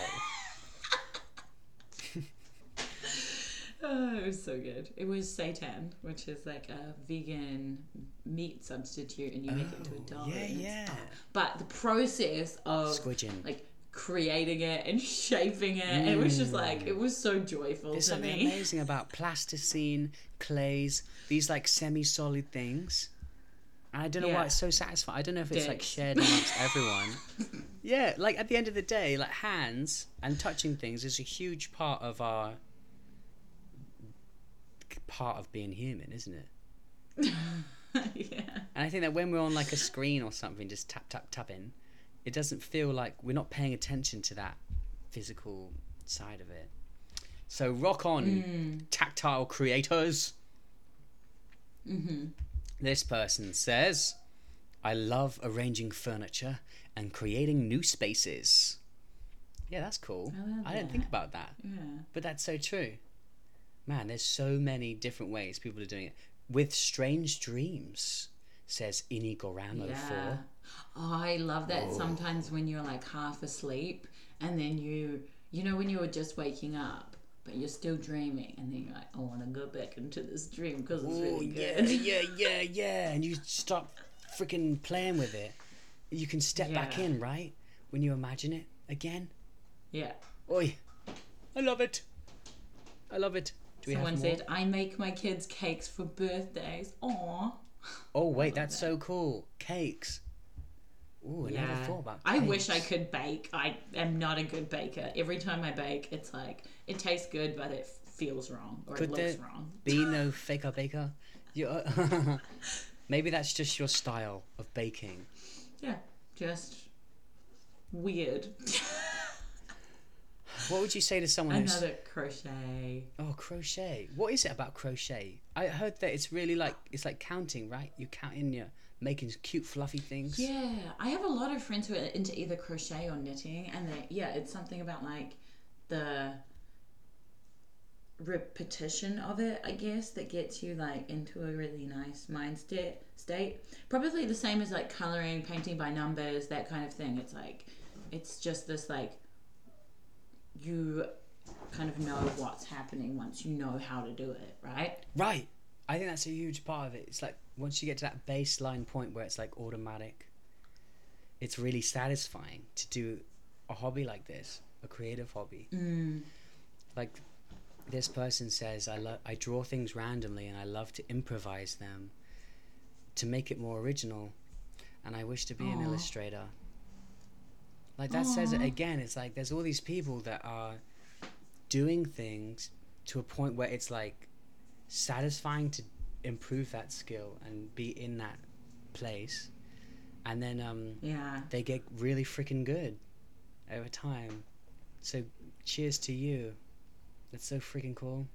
Oh, it was so good. It was seitan, which is like a vegan meat substitute, and you make it into a oh, dough. Oh, yeah, and yeah. But the process of Squidging. like creating it and shaping it, it was just like it was so joyful There's to something me. amazing about plasticine, clays, these like semi-solid things. And I don't know why it's so satisfying. I don't know if it's like Dicks. shared amongst everyone. Yeah, like at the end of the day, like hands and touching things is a huge part of our part of being human, isn't it? yeah. And I think that when we're on like a screen or something, just tap tap tapping, it doesn't feel like we're not paying attention to that physical side of it. So rock on, tactile creators. Mm-hmm. This person says, "I love arranging furniture and creating new spaces." Yeah, that's cool. I I didn't think about that, Yeah. but that's so true. Man, there's so many different ways people are doing it. With strange dreams, says Inigoramo Yeah. four. Oh, I love that sometimes when you're like half asleep and then you, you know, when you were just waking up, but you're still dreaming, and then you're like, I want to go back into this dream because it's Oh really good. yeah, yeah, yeah, and you start freaking playing with it. You can step back in, right? When you imagine it again. Yeah. Oi, I love it. I love it. Someone said, I make my kids cakes for birthdays. Aw. Oh wait, that's so cool. Cakes. Ooh, I never thought about. I wish I could bake. I am not a good baker. Every time I bake, it's like it tastes good, but it feels wrong or Could it looks wrong. be no faker baker? You, uh, maybe that's just your style of baking. Yeah, just weird. What would you say to someone who's Another crochet. Oh, crochet. What is it about crochet? I heard that it's really like it's like counting, right? You count in your making cute fluffy things. Yeah, I have a lot of friends who are into either crochet or knitting, and they yeah, it's something about like the repetition of it, I guess, that gets you like into a really nice mind state. State probably the same as like coloring, painting by numbers, that kind of thing. It's like it's just this like you kind of know what's happening once you know how to do it, right? Right. I think that's a huge part of it. It's like once you get to that baseline point where it's like automatic, it's really satisfying to do a hobby like this, a creative hobby. Mm. Like this person says, I love I draw things randomly and I love to improvise them to make it more original, and I wish to be an illustrator. Like that says it again. It's like there's all these people that are doing things to a point where it's like satisfying to improve that skill and be in that place, and then um, Yeah. they get really freaking good over time. So cheers to you. That's so freaking cool.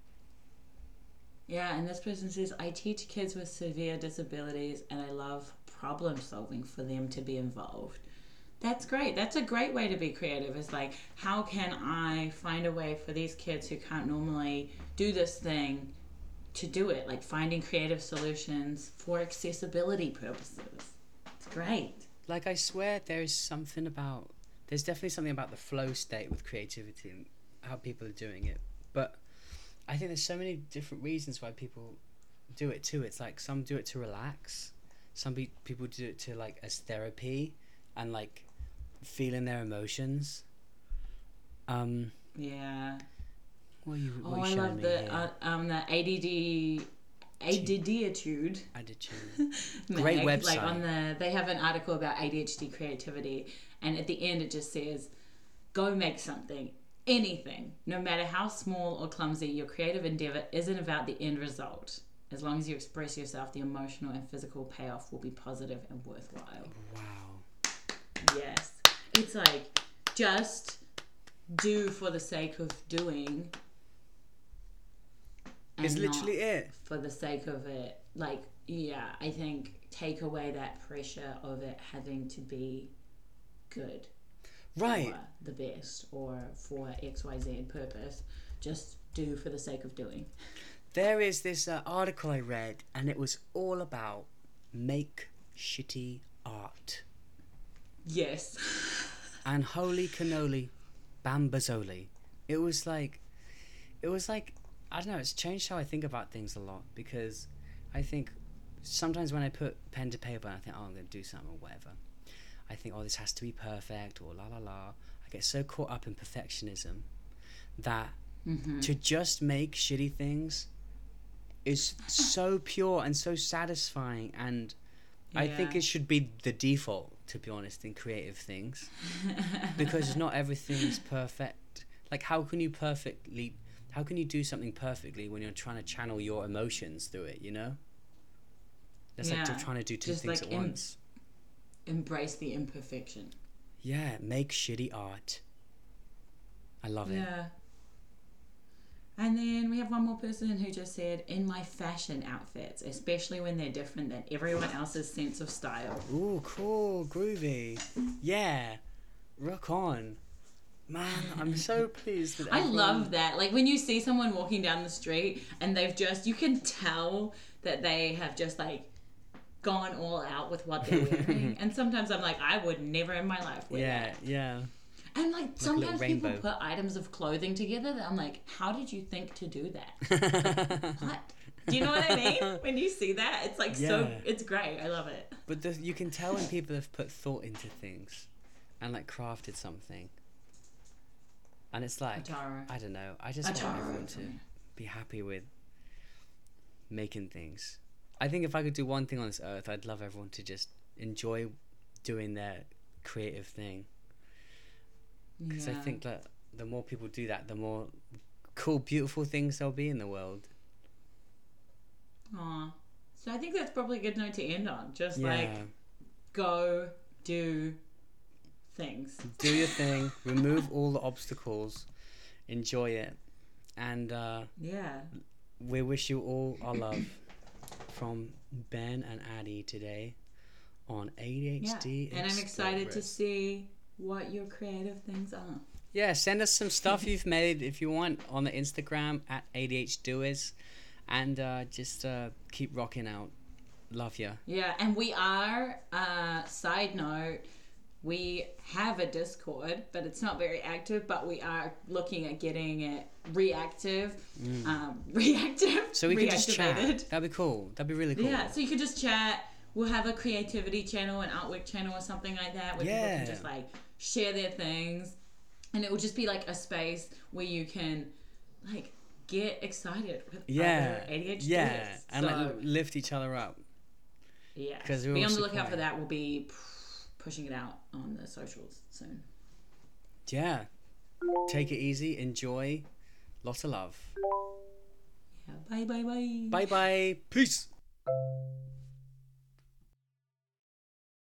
Yeah, and this person says, I teach kids with severe disabilities and I love problem solving for them to be involved. That's great. That's a great way to be creative. Is like, how can I find a way for these kids who can't normally do this thing to do it? Like finding creative solutions for accessibility purposes. It's great. Like I swear there is something about there's definitely something about the flow state with creativity and how people are doing it. But I think there's so many different reasons why people do it too. It's like some do it to relax. Some be- people do it to like as therapy and like feeling their emotions. Um, Yeah. What you? What Oh, I love the uh, um the ADD ADDitude. Attitude. Great Like website. on the they have an article about ADHD creativity, and at the end it just says, "Go make something." Anything, no matter how small or clumsy, your creative endeavor isn't about the end result. As long as you express yourself, the emotional and physical payoff will be positive and worthwhile. Wow. Yes. It's like just do for the sake of doing. It's literally it. for the sake of it. Like, yeah, I think take away that pressure of it having to be good Right. the best or for XYZ purpose. Just do for the sake of doing. There is this uh, article I read, and it was all about make shitty art. Yes. And holy cannoli, bambazoli. It was like, it was like, I don't know, it's changed how I think about things a lot because I think sometimes when I put pen to paper and I think, oh, I'm going to do something or whatever, I think, oh, this has to be perfect or la la la. I get so caught up in perfectionism that Mm-hmm. to just make shitty things is so pure and so satisfying and I think it should be the default to be honest in creative things because not everything's perfect like how can you perfectly how can you do something perfectly when you're trying to channel your emotions through it you know that's like Yeah, they're trying to do two just things like at in- once Embrace the imperfection. yeah make shitty art I love it Yeah. And then we have one more person who just said, in my fashion outfits, especially when they're different than everyone else's sense of style. Ooh, cool, groovy. Yeah, rock on. Man, I'm so pleased with that. I everyone. love that. Like when you see someone walking down the street and they've just, you can tell that they have just like gone all out with what they're wearing. and sometimes I'm like, I would never in my life wear Yeah, that. yeah. Yeah. And like little sometimes people put items of clothing together that I'm like, how did you think to do that? what? Do you know what I mean? When you see that, it's like so, it's great. I love it. but the, you can tell when people have put thought into things and like crafted something. And it's like, Atara. I don't know. I just Atara want everyone to be happy with making things. I think if I could do one thing on this earth, I'd love everyone to just enjoy doing their creative thing. Because I think that the more people do that, the more cool, beautiful things there'll be in the world. Aw. So I think that's probably a good note to end on. Just Yeah. like go do things. do your thing, remove all the obstacles, enjoy it, and uh, Yeah. we wish you all our love from Ben and Addie today on ADHD. Yeah. And I'm excited to see what your creative things are. Yeah, send us some stuff you've made if you want on the Instagram at ADHDoers, and uh, just uh, keep rocking out. Love you. Yeah, and we are, uh, side note, we have a Discord, but it's not very active, but we are looking at getting it reactive. Um, reactive. Mm. So we could just chat. That'd be cool. That'd be really cool. Yeah, so you could just chat. We'll have a creativity channel, an artwork channel, or something like that, where people can just like share their things, and it will just be like a space where you can like get excited with Yeah. other ADHDers. Yeah, and so, like lift each other up. yeah, be on the lookout for that. We'll be pushing it out on the socials soon. Yeah. Take it easy. Enjoy. Lots of love. Yeah, bye bye bye. Bye bye. Peace.